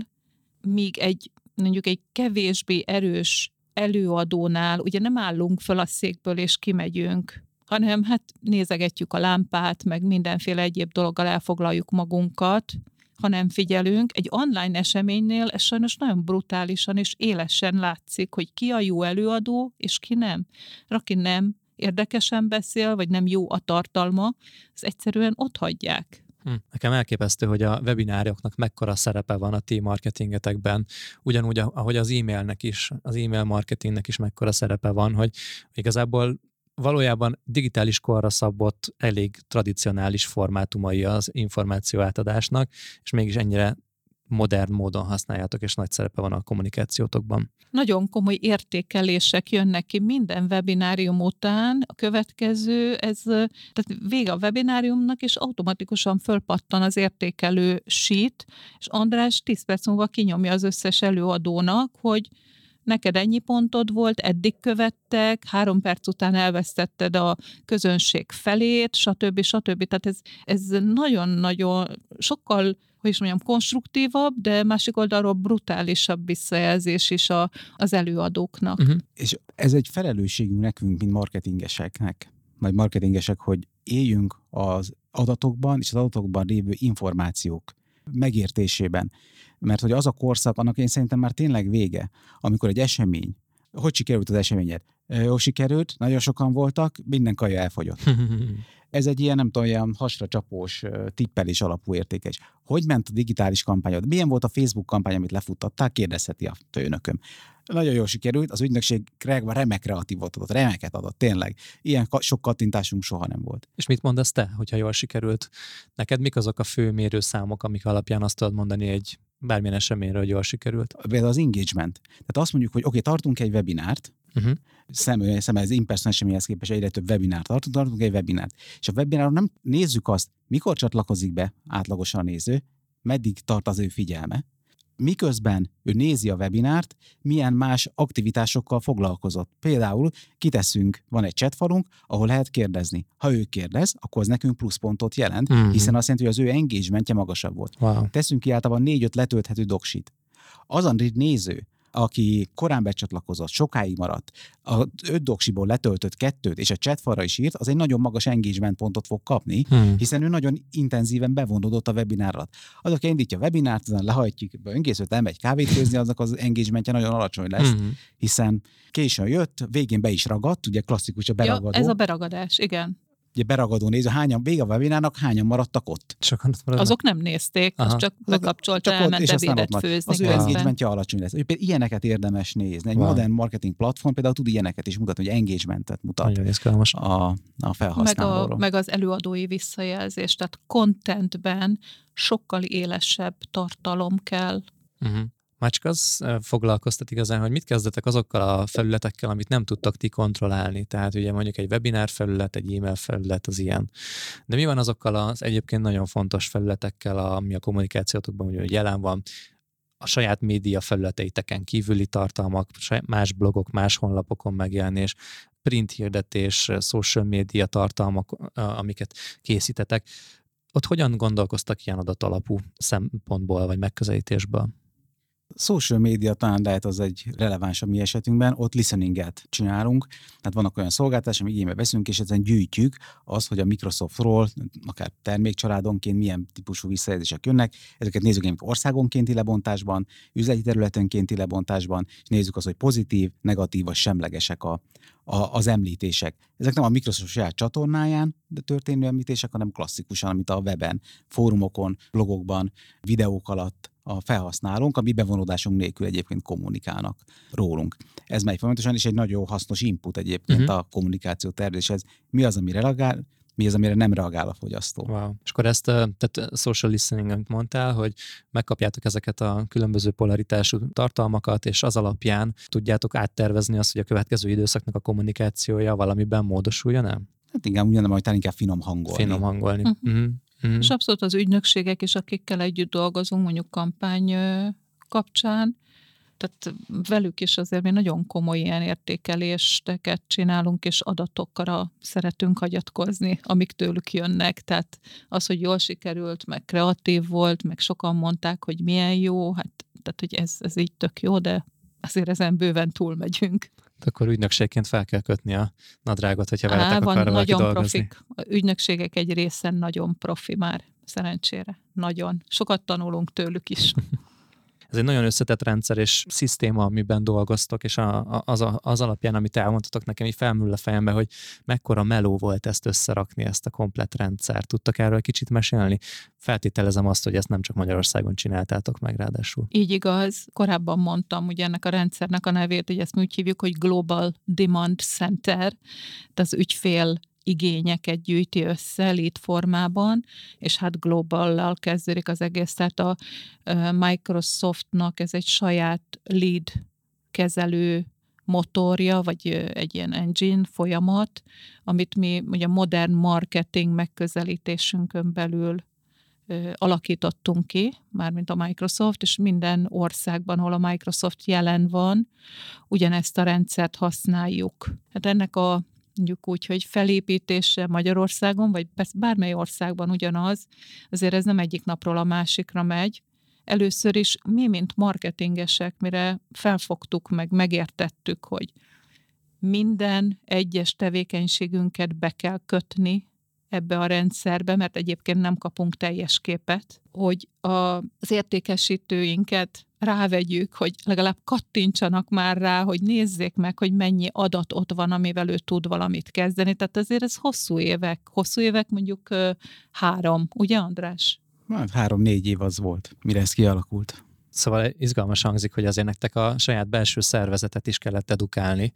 [SPEAKER 3] míg egy mondjuk egy kevésbé erős előadónál, ugye nem állunk föl a székből és kimegyünk, hanem hát nézegetjük a lámpát, meg mindenféle egyéb dologgal elfoglaljuk magunkat, ha nem figyelünk. Egy online eseménynél ez sajnos nagyon brutálisan és élesen látszik, hogy ki a jó előadó, és ki nem. Aki nem érdekesen beszél, vagy nem jó a tartalma, az egyszerűen ott hagyják.
[SPEAKER 2] Hm. Nekem elképesztő, hogy a webinároknak mekkora szerepe van a ti marketingetekben, ugyanúgy, ahogy az e-mailnek is, az e-mail marketingnek is mekkora szerepe van, hogy igazából valójában digitális korra szabott, elég tradicionális formátumai az információ átadásnak, és mégis ennyire modern módon használjátok, és nagy szerepe van a kommunikációtokban.
[SPEAKER 3] Nagyon komoly értékelések jönnek ki minden webinárium után. A következő, ez tehát vége a webináriumnak, és automatikusan fölpattan az értékelő sheet, és András 10 perc múlva kinyomja az összes előadónak, hogy neked ennyi pontod volt, eddig követtek, három perc után elvesztetted a közönség felét, stb. stb. Tehát ez, ez nagyon-nagyon sokkal hogy is mondjam, konstruktívabb, de másik oldalról brutálisabb visszajelzés is a, az előadóknak. Uh-huh.
[SPEAKER 4] És ez egy felelősségünk nekünk, mint marketingeseknek, vagy marketingesek, hogy éljünk az adatokban és az adatokban lévő információk megértésében. Mert hogy az a korszak, annak én szerintem már tényleg vége, amikor egy esemény, hogy sikerült az eseményed? Jó sikerült, nagyon sokan voltak, minden kaja elfogyott. Ez egy ilyen, nem tudom, ilyen hasra csapós tippelés alapú értékes. Hogy ment a digitális kampányod? Milyen volt a Facebook kampány, amit lefuttattál? Kérdezheti a főnököm. Nagyon jól sikerült, az ügynökség remek kreatívot adott, remeket adott, tényleg. Ilyen sok kattintásunk soha nem volt.
[SPEAKER 2] És mit mondasz te, hogyha jól sikerült? Neked mik azok a fő mérőszámok, amik alapján azt tudod mondani egy bármilyen eseményről, hogy jól sikerült?
[SPEAKER 4] Például az engagement. Tehát azt mondjuk, hogy oké, okay, tartunk egy webinárt, uh-huh. szem, szem ez in-person eseményhez képest egyre több webinárt tartunk, tartunk egy webinárt. És a webináron nem nézzük azt, mikor csatlakozik be átlagosan a néző, meddig tart az ő figyelme, miközben ő nézi a webinárt, milyen más aktivitásokkal foglalkozott. Például kiteszünk, van egy chatfalunk, ahol lehet kérdezni. Ha ő kérdez, akkor az nekünk pluszpontot jelent,
[SPEAKER 2] Mhm.
[SPEAKER 4] hiszen azt jelenti, hogy az ő engagementje magasabb volt.
[SPEAKER 2] Wow.
[SPEAKER 4] Teszünk ki általában négy-öt letölthető doksit. Az a néző, aki korán becsatlakozott, sokáig maradt, a öt doksiból letöltött kettőt, és a chatfalra is írt, az egy nagyon magas engagement pontot fog kapni,
[SPEAKER 2] Hmm.
[SPEAKER 4] hiszen ő nagyon intenzíven bevonódott a webinár alatt. Az, aki indítja a webinárt, azon lehajtjuk, önkészült elmegy kávét főzni, aznak az engagementje nagyon alacsony lesz,
[SPEAKER 2] Hmm.
[SPEAKER 4] hiszen későn jött, végén be is ragadt, ugye klasszikus a beragadó.
[SPEAKER 3] Ja, ez a beragadás, igen.
[SPEAKER 4] Ugye beragadó néző, hányan, vége a webinárnak, hányan maradtak ott.
[SPEAKER 2] Sokan ott maradnak?
[SPEAKER 3] Azok nem nézték,
[SPEAKER 2] Aha.
[SPEAKER 3] az csak bekapcsolta,
[SPEAKER 4] csak
[SPEAKER 3] elment ebédet főzni
[SPEAKER 4] Az ő engagementje alacsony lesz. Például ilyeneket érdemes nézni. Egy
[SPEAKER 2] Wow.
[SPEAKER 4] modern marketing platform például tud ilyeneket is mutatni, hogy engagementet mutat a, a
[SPEAKER 3] meg,
[SPEAKER 4] felhasználóról.
[SPEAKER 3] a, meg az előadói visszajelzés, tehát contentben sokkal élesebb tartalom kell.
[SPEAKER 2] Uh-huh. Már csak az foglalkoztat igazán, hogy mit kezdetek azokkal a felületekkel, amit nem tudtak ti kontrollálni. Tehát ugye mondjuk egy webinár felület, egy e-mail felület az ilyen. De mi van azokkal az egyébként nagyon fontos felületekkel, ami a kommunikációtokban ugye jelen van, a saját média felületeiteken kívüli tartalmak, más blogok, más honlapokon megjelenés, print hirdetés, social média tartalmak, amiket készítetek. Ott hogyan gondolkoztak ilyen adatalapú szempontból vagy megközelítésből?
[SPEAKER 4] Social média talán lehet az egy releváns a mi esetünkben, ott listeninget csinálunk, tehát vannak olyan szolgáltatások, amik igénybe veszünk, és ezen gyűjtjük az, hogy a Microsoftról, akár termékcsaládonként milyen típusú visszajelzések jönnek, ezeket nézzük mondjuk országonkénti lebontásban, üzleti területenkénti lebontásban, és nézzük azt, hogy pozitív, negatív vagy semlegesek a, a, az említések. Ezek nem a Microsoft saját csatornáján de történő említések, hanem klasszikusan, amit a weben, fórumokon, blogokban, videók alatt a felhasználónk, a mi bevonódásunk nélkül egyébként kommunikálnak rólunk. Ez megy folyamatosan, és egy nagyon hasznos input egyébként uh-huh. a kommunikáció tervezéshez. Mi az, amire reagál, mi az, amire nem reagál a fogyasztó.
[SPEAKER 2] Wow. És akkor ezt, tehát social listening, amit mondtál, hogy megkapjátok ezeket a különböző polaritású tartalmakat, és az alapján tudjátok áttervezni azt, hogy a következő időszaknak a kommunikációja valamiben módosuljon el?
[SPEAKER 4] Hát igen, ugyanem, hogy inkább finom hangolni.
[SPEAKER 2] Finom hangolni.
[SPEAKER 3] Mhm.
[SPEAKER 2] Uh-huh. Uh-huh.
[SPEAKER 3] És abszolút az ügynökségek is, akikkel együtt dolgozunk, mondjuk kampány kapcsán, tehát velük is azért mi nagyon komoly ilyen értékeléseket csinálunk, és adatokra szeretünk hagyatkozni, amik tőlük jönnek. Tehát az, hogy jól sikerült, meg kreatív volt, meg sokan mondták, hogy milyen jó, hát tehát, hogy ez, ez így tök jó, de azért ezen bőven túlmegyünk.
[SPEAKER 2] Akkor ügynökségként fel kell kötni a nadrágot, hogyha
[SPEAKER 3] Á,
[SPEAKER 2] veletek
[SPEAKER 3] van
[SPEAKER 2] akar
[SPEAKER 3] nagyon
[SPEAKER 2] dolgozni.
[SPEAKER 3] profik. A ügynökségek egy része nagyon profi már, szerencsére. Nagyon. Sokat tanulunk tőlük is.
[SPEAKER 2] Ez egy nagyon összetett rendszer és szisztéma, amiben dolgoztok, és a, a, az, a, az alapján, amit elmondtatok nekem, így felmül a fejembe, hogy mekkora meló volt ezt összerakni, ezt a komplet rendszert. Tudtak erről kicsit mesélni? Feltételezem azt, hogy ezt nem csak Magyarországon csináltátok meg ráadásul.
[SPEAKER 3] Így igaz. Korábban mondtam, ugye ennek a rendszernek a nevét, hogy ezt mi úgy hívjuk, hogy Global Demand Center, tehát az ügyfél igényeket gyűjti össze lead formában, és hát globallal kezdődik az egész, tehát a Microsoftnak ez egy saját lead kezelő motorja, vagy egy ilyen engine folyamat, amit mi ugye modern marketing megközelítésünkön belül alakítottunk ki, mármint a Microsoft, és minden országban, ahol a Microsoft jelen van, ugyanezt a rendszert használjuk. Hát ennek a mondjuk úgy, hogy felépítése Magyarországon, vagy persze bármely országban ugyanaz, azért ez nem egyik napról a másikra megy. Először is mi, mint marketingesek, mire felfogtuk, meg megértettük, hogy minden egyes tevékenységünket be kell kötni ebbe a rendszerbe, mert egyébként nem kapunk teljes képet, hogy a, az értékesítőinket rávegyük, hogy legalább kattintsanak már rá, hogy nézzék meg, hogy mennyi adat ott van, amivel ő tud valamit kezdeni. Tehát azért ez hosszú évek. Hosszú évek mondjuk három, ugye András?
[SPEAKER 4] Hát három-négy év az volt, mire ez kialakult.
[SPEAKER 2] Szóval izgalmas hangzik, hogy azért nektek a saját belső szervezetet is kellett edukálni,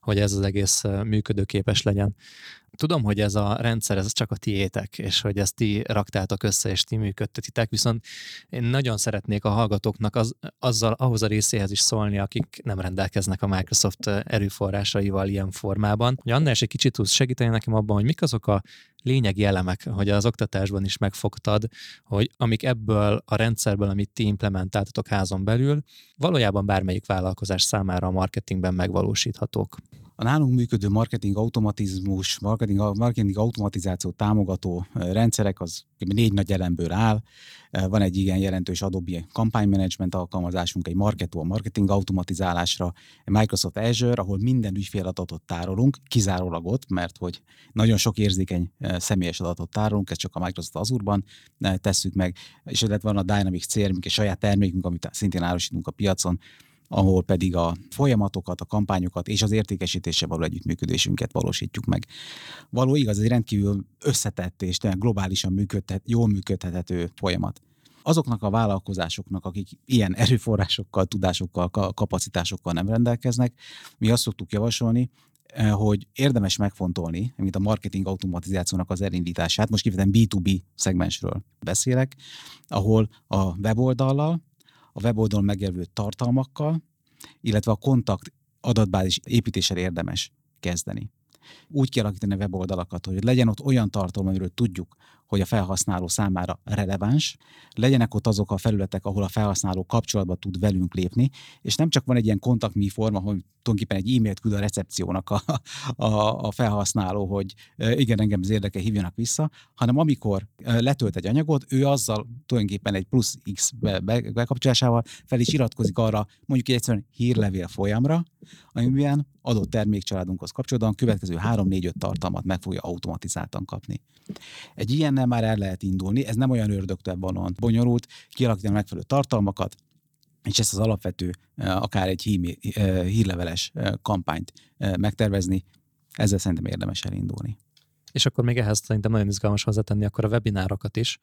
[SPEAKER 2] hogy ez az egész működőképes legyen. Tudom, hogy ez a rendszer, ez csak a tiétek, és hogy ezt ti raktátok össze, és ti működtetitek, viszont én nagyon szeretnék a hallgatóknak az, azzal, ahhoz a részéhez is szólni, akik nem rendelkeznek a Microsoft erőforrásaival ilyen formában. Hogy annál is egy kicsit tudsz segíteni nekem abban, hogy mik azok a lényegi elemek, hogy az oktatásban is megfogtad, hogy amik ebből a rendszerből, amit ti implementáltatok házon belül, valójában bármelyik vállalkozás számára a marketingben megvalósíthatók
[SPEAKER 4] a nálunk működő marketing automatizmus, marketing, marketing automatizáció támogató rendszerek az négy nagy elemből áll. Van egy igen jelentős Adobe kampánymenedzsment alkalmazásunk, egy Marketo a marketing automatizálásra, egy Microsoft Azure, ahol minden ügyféladatot tárolunk, kizárólag ott, mert hogy nagyon sok érzékeny személyes adatot tárolunk, ezt csak a Microsoft Azure-ban tesszük meg, és illetve van a Dynamics CRM, egy saját termékünk, amit szintén árusítunk a piacon, ahol pedig a folyamatokat, a kampányokat és az értékesítése való együttműködésünket valósítjuk meg. Való igaz, ez egy rendkívül összetett és globálisan működhet, jól működhető folyamat. Azoknak a vállalkozásoknak, akik ilyen erőforrásokkal, tudásokkal, kapacitásokkal nem rendelkeznek, mi azt szoktuk javasolni, eh, hogy érdemes megfontolni, mint a marketing automatizációnak az elindítását, most kifejezetten B2B szegmensről beszélek, ahol a weboldallal, a weboldalon megjelölő tartalmakkal, illetve a kontakt adatbázis építéssel érdemes kezdeni. Úgy kialakítani a weboldalakat, hogy legyen ott olyan tartalom, amiről tudjuk, hogy a felhasználó számára releváns, legyenek ott azok a felületek, ahol a felhasználó kapcsolatba tud velünk lépni, és nem csak van egy ilyen kontaktmi forma, hogy tulajdonképpen egy e-mailt küld a recepciónak a, a, a felhasználó, hogy igen, engem az érdeke, hívjanak vissza, hanem amikor letölt egy anyagot, ő azzal tulajdonképpen egy plusz X bekapcsolásával fel is iratkozik arra, mondjuk egy egyszerűen hírlevél folyamra, amiben adott termékcsaládunkhoz kapcsolódóan következő 3-4-5 tartalmat meg fogja automatizáltan kapni. Egy ilyennel már el lehet indulni, ez nem olyan ördögtől van bonyolult, kialakítani megfelelő tartalmakat, és ezt az alapvető, akár egy hími, hírleveles kampányt megtervezni, ezzel szerintem érdemes elindulni.
[SPEAKER 2] És akkor még ehhez szerintem nagyon izgalmas hozzátenni akkor a webinárokat is,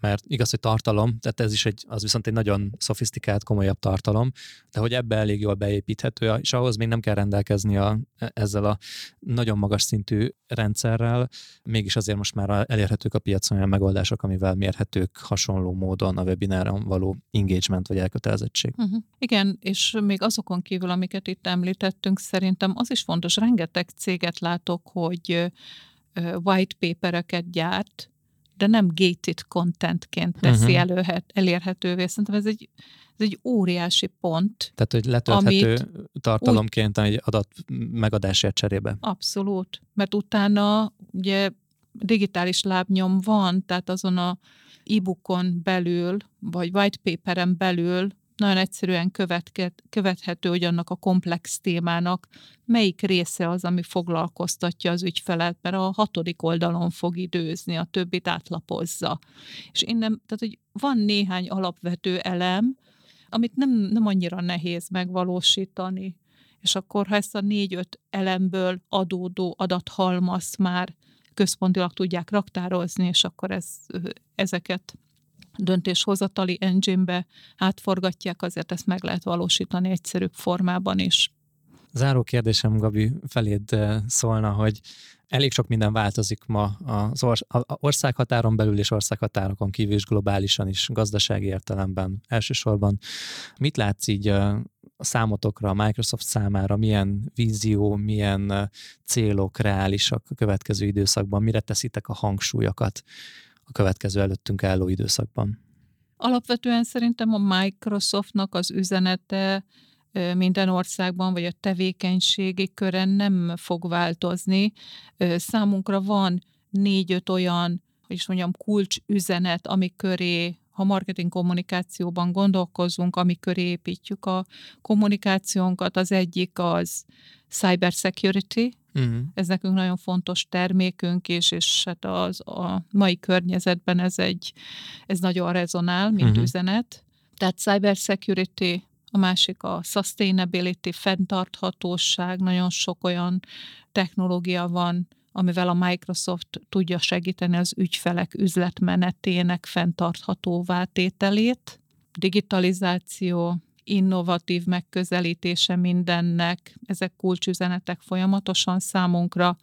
[SPEAKER 2] mert igaz, hogy tartalom, tehát ez is egy, az viszont egy nagyon szofisztikált, komolyabb tartalom, de hogy ebbe elég jól beépíthető, és ahhoz még nem kell rendelkezni a, ezzel a nagyon magas szintű rendszerrel, mégis azért most már elérhetők a piacon olyan megoldások, amivel mérhetők hasonló módon a webináron való engagement vagy elkötelezettség.
[SPEAKER 3] Uh-huh. Igen, és még azokon kívül, amiket itt említettünk, szerintem az is fontos, rengeteg céget látok, hogy white papereket gyárt, de nem gated contentként teszi uh-huh. előhet, elérhetővé. Szerintem ez egy, ez egy óriási pont.
[SPEAKER 2] Tehát, hogy letölthető tartalomként úgy, egy adat megadásért cserébe.
[SPEAKER 3] Abszolút, mert utána ugye digitális lábnyom van, tehát azon a e-bookon belül, vagy white paperen belül nagyon egyszerűen követhető, hogy annak a komplex témának melyik része az, ami foglalkoztatja az ügyfelet, mert a hatodik oldalon fog időzni, a többit átlapozza. És innen, tehát, hogy van néhány alapvető elem, amit nem, nem annyira nehéz megvalósítani. És akkor, ha ezt a négy-öt elemből adódó adathalmaz már központilag tudják raktározni, és akkor ez, ezeket döntéshozatali engine-be átforgatják, azért ezt meg lehet valósítani egyszerűbb formában is.
[SPEAKER 2] Záró kérdésem, Gabi, feléd eh, szólna, hogy elég sok minden változik ma az országhatáron belül és országhatárokon kívül is globálisan is, gazdasági értelemben elsősorban. Mit látsz így eh, a számotokra, a Microsoft számára, milyen vízió, milyen eh, célok reálisak a következő időszakban, mire teszitek a hangsúlyokat? A következő előttünk álló időszakban?
[SPEAKER 3] Alapvetően szerintem a Microsoftnak az üzenete minden országban, vagy a tevékenységi kören nem fog változni. Számunkra van négy-öt olyan, hogy is mondjam, kulcsüzenet, ami köré ha marketing kommunikációban gondolkozunk, ami köré építjük a kommunikációnkat, az egyik az cyber security, Uh-huh. Ez nekünk nagyon fontos termékünk, és, és hát az, a mai környezetben ez egy, ez nagyon rezonál, mint uh-huh. üzenet. Tehát cyber security, a másik a sustainability, fenntarthatóság, nagyon sok olyan technológia van, amivel a Microsoft tudja segíteni az ügyfelek üzletmenetének fenntarthatóvá tételét. Digitalizáció, innovatív megközelítése mindennek, ezek kulcsüzenetek folyamatosan számunkra,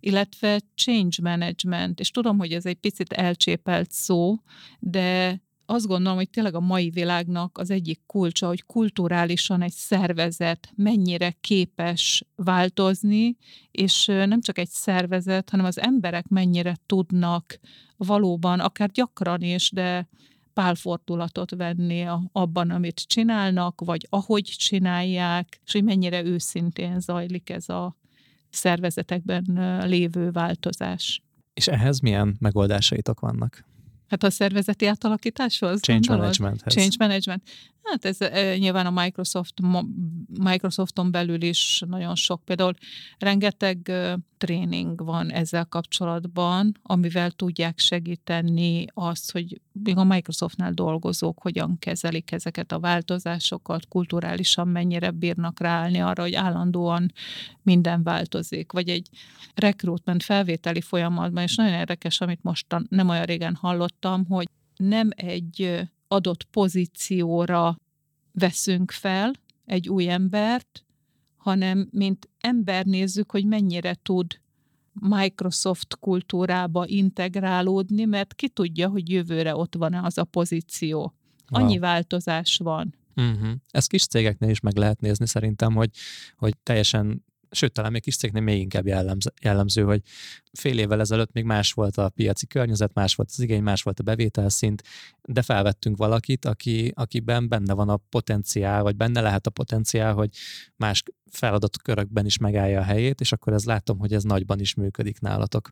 [SPEAKER 3] illetve change management, és tudom, hogy ez egy picit elcsépelt szó, de azt gondolom, hogy tényleg a mai világnak az egyik kulcsa, hogy kulturálisan egy szervezet mennyire képes változni, és nem csak egy szervezet, hanem az emberek mennyire tudnak valóban, akár gyakran is, de pálfordulatot venni abban, amit csinálnak, vagy ahogy csinálják, és hogy mennyire őszintén zajlik ez a szervezetekben lévő változás.
[SPEAKER 2] És ehhez milyen megoldásaitok vannak?
[SPEAKER 3] Hát a szervezeti átalakításhoz?
[SPEAKER 2] Change gondolod? managementhez.
[SPEAKER 3] Change management. Hát ez e, nyilván a Microsoft, Microsofton belül is nagyon sok. Például rengeteg e, tréning van ezzel kapcsolatban, amivel tudják segíteni azt, hogy még a Microsoftnál dolgozók hogyan kezelik ezeket a változásokat, kulturálisan mennyire bírnak ráállni arra, hogy állandóan minden változik. Vagy egy recruitment felvételi folyamatban, és nagyon érdekes, amit most nem olyan régen hallottam, hogy nem egy adott pozícióra veszünk fel egy új embert, hanem mint ember nézzük, hogy mennyire tud Microsoft kultúrába integrálódni, mert ki tudja, hogy jövőre ott van-e az a pozíció. Annyi wow. változás van.
[SPEAKER 2] Uh-huh. Ezt kis cégeknél is meg lehet nézni szerintem, hogy, hogy teljesen sőt, talán még kis cégnél még inkább jellemző, jellemző, hogy fél évvel ezelőtt még más volt a piaci környezet, más volt az igény, más volt a bevételszint, de felvettünk valakit, aki, akiben benne van a potenciál, vagy benne lehet a potenciál, hogy más feladatkörökben is megállja a helyét, és akkor ez látom, hogy ez nagyban is működik nálatok.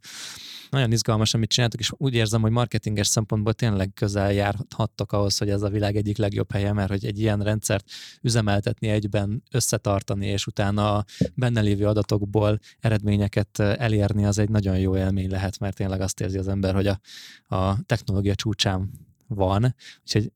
[SPEAKER 2] Nagyon izgalmas, amit csináltok, és úgy érzem, hogy marketinges szempontból tényleg közel járhattok ahhoz, hogy ez a világ egyik legjobb helye, mert hogy egy ilyen rendszert üzemeltetni egyben, összetartani, és utána a benne lévő adatokból eredményeket elérni, az egy nagyon jó élmény lehet, mert tényleg azt érzi az ember, hogy a, a technológia csúcsán van, úgyhogy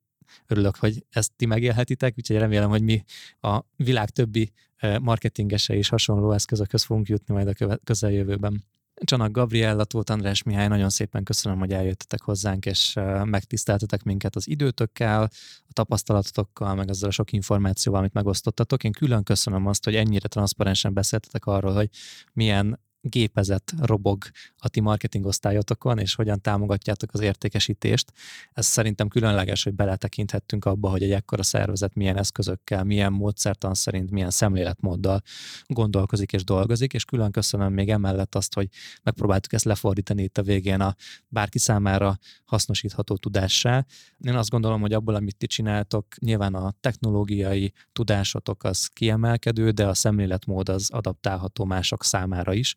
[SPEAKER 2] örülök, hogy ezt ti megélhetitek, úgyhogy remélem, hogy mi a világ többi marketingese is hasonló eszközökhöz fogunk jutni majd a közeljövőben. Csanak Gabriella, Tóth András Mihály, nagyon szépen köszönöm, hogy eljöttetek hozzánk, és megtiszteltetek minket az időtökkel, a tapasztalatokkal, meg azzal a sok információval, amit megosztottatok. Én külön köszönöm azt, hogy ennyire transzparensen beszéltetek arról, hogy milyen gépezet robog a ti marketing osztályotokon, és hogyan támogatjátok az értékesítést. Ez szerintem különleges, hogy beletekinthettünk abba, hogy egy ekkora szervezet milyen eszközökkel, milyen módszertan szerint, milyen szemléletmóddal gondolkozik és dolgozik, és külön köszönöm még emellett azt, hogy megpróbáltuk ezt lefordítani itt a végén a bárki számára hasznosítható tudássá. Én azt gondolom, hogy abból, amit ti csináltok, nyilván a technológiai tudásotok az kiemelkedő, de a szemléletmód az adaptálható mások számára is.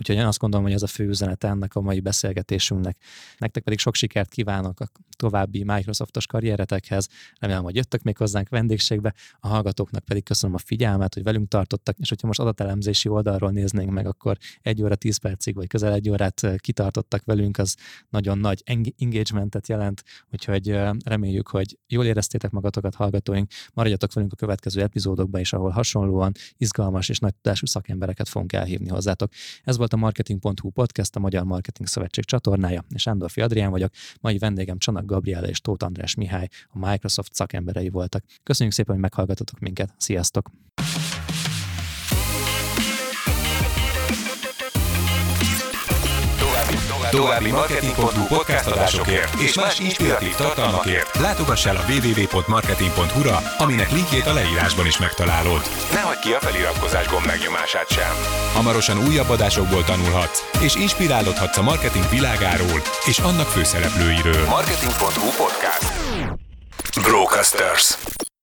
[SPEAKER 2] Úgyhogy én azt gondolom, hogy ez a fő üzenet ennek a mai beszélgetésünknek. Nektek pedig sok sikert kívánok a további Microsoftos karrieretekhez. Remélem, hogy jöttök még hozzánk vendégségbe. A hallgatóknak pedig köszönöm a figyelmet, hogy velünk tartottak, és hogyha most adatelemzési oldalról néznénk meg, akkor egy óra, tíz percig, vagy közel egy órát kitartottak velünk, az nagyon nagy engagementet jelent, úgyhogy reméljük, hogy jól éreztétek magatokat, hallgatóink. Maradjatok velünk a következő epizódokban is, ahol hasonlóan izgalmas és nagy tudású szakembereket fogunk elhívni hozzátok. Ez volt a Marketing.hu podcast, a Magyar Marketing Szövetség csatornája, és Ándorfi Adrián vagyok. Mai vendégem Csanak Gabriela és Tóth András Mihály, a Microsoft szakemberei voltak. Köszönjük szépen, hogy meghallgatotok minket. Sziasztok!
[SPEAKER 1] További marketing.hu podcast adásokért és más inspiratív tartalmakért látogass el a www.marketing.hu-ra, aminek linkjét a leírásban is megtalálod. Ne hagyd ki a feliratkozás gomb megnyomását sem. Hamarosan újabb adásokból tanulhatsz, és inspirálódhatsz a marketing világáról és annak főszereplőiről. Marketing.hu podcast. Brocasters.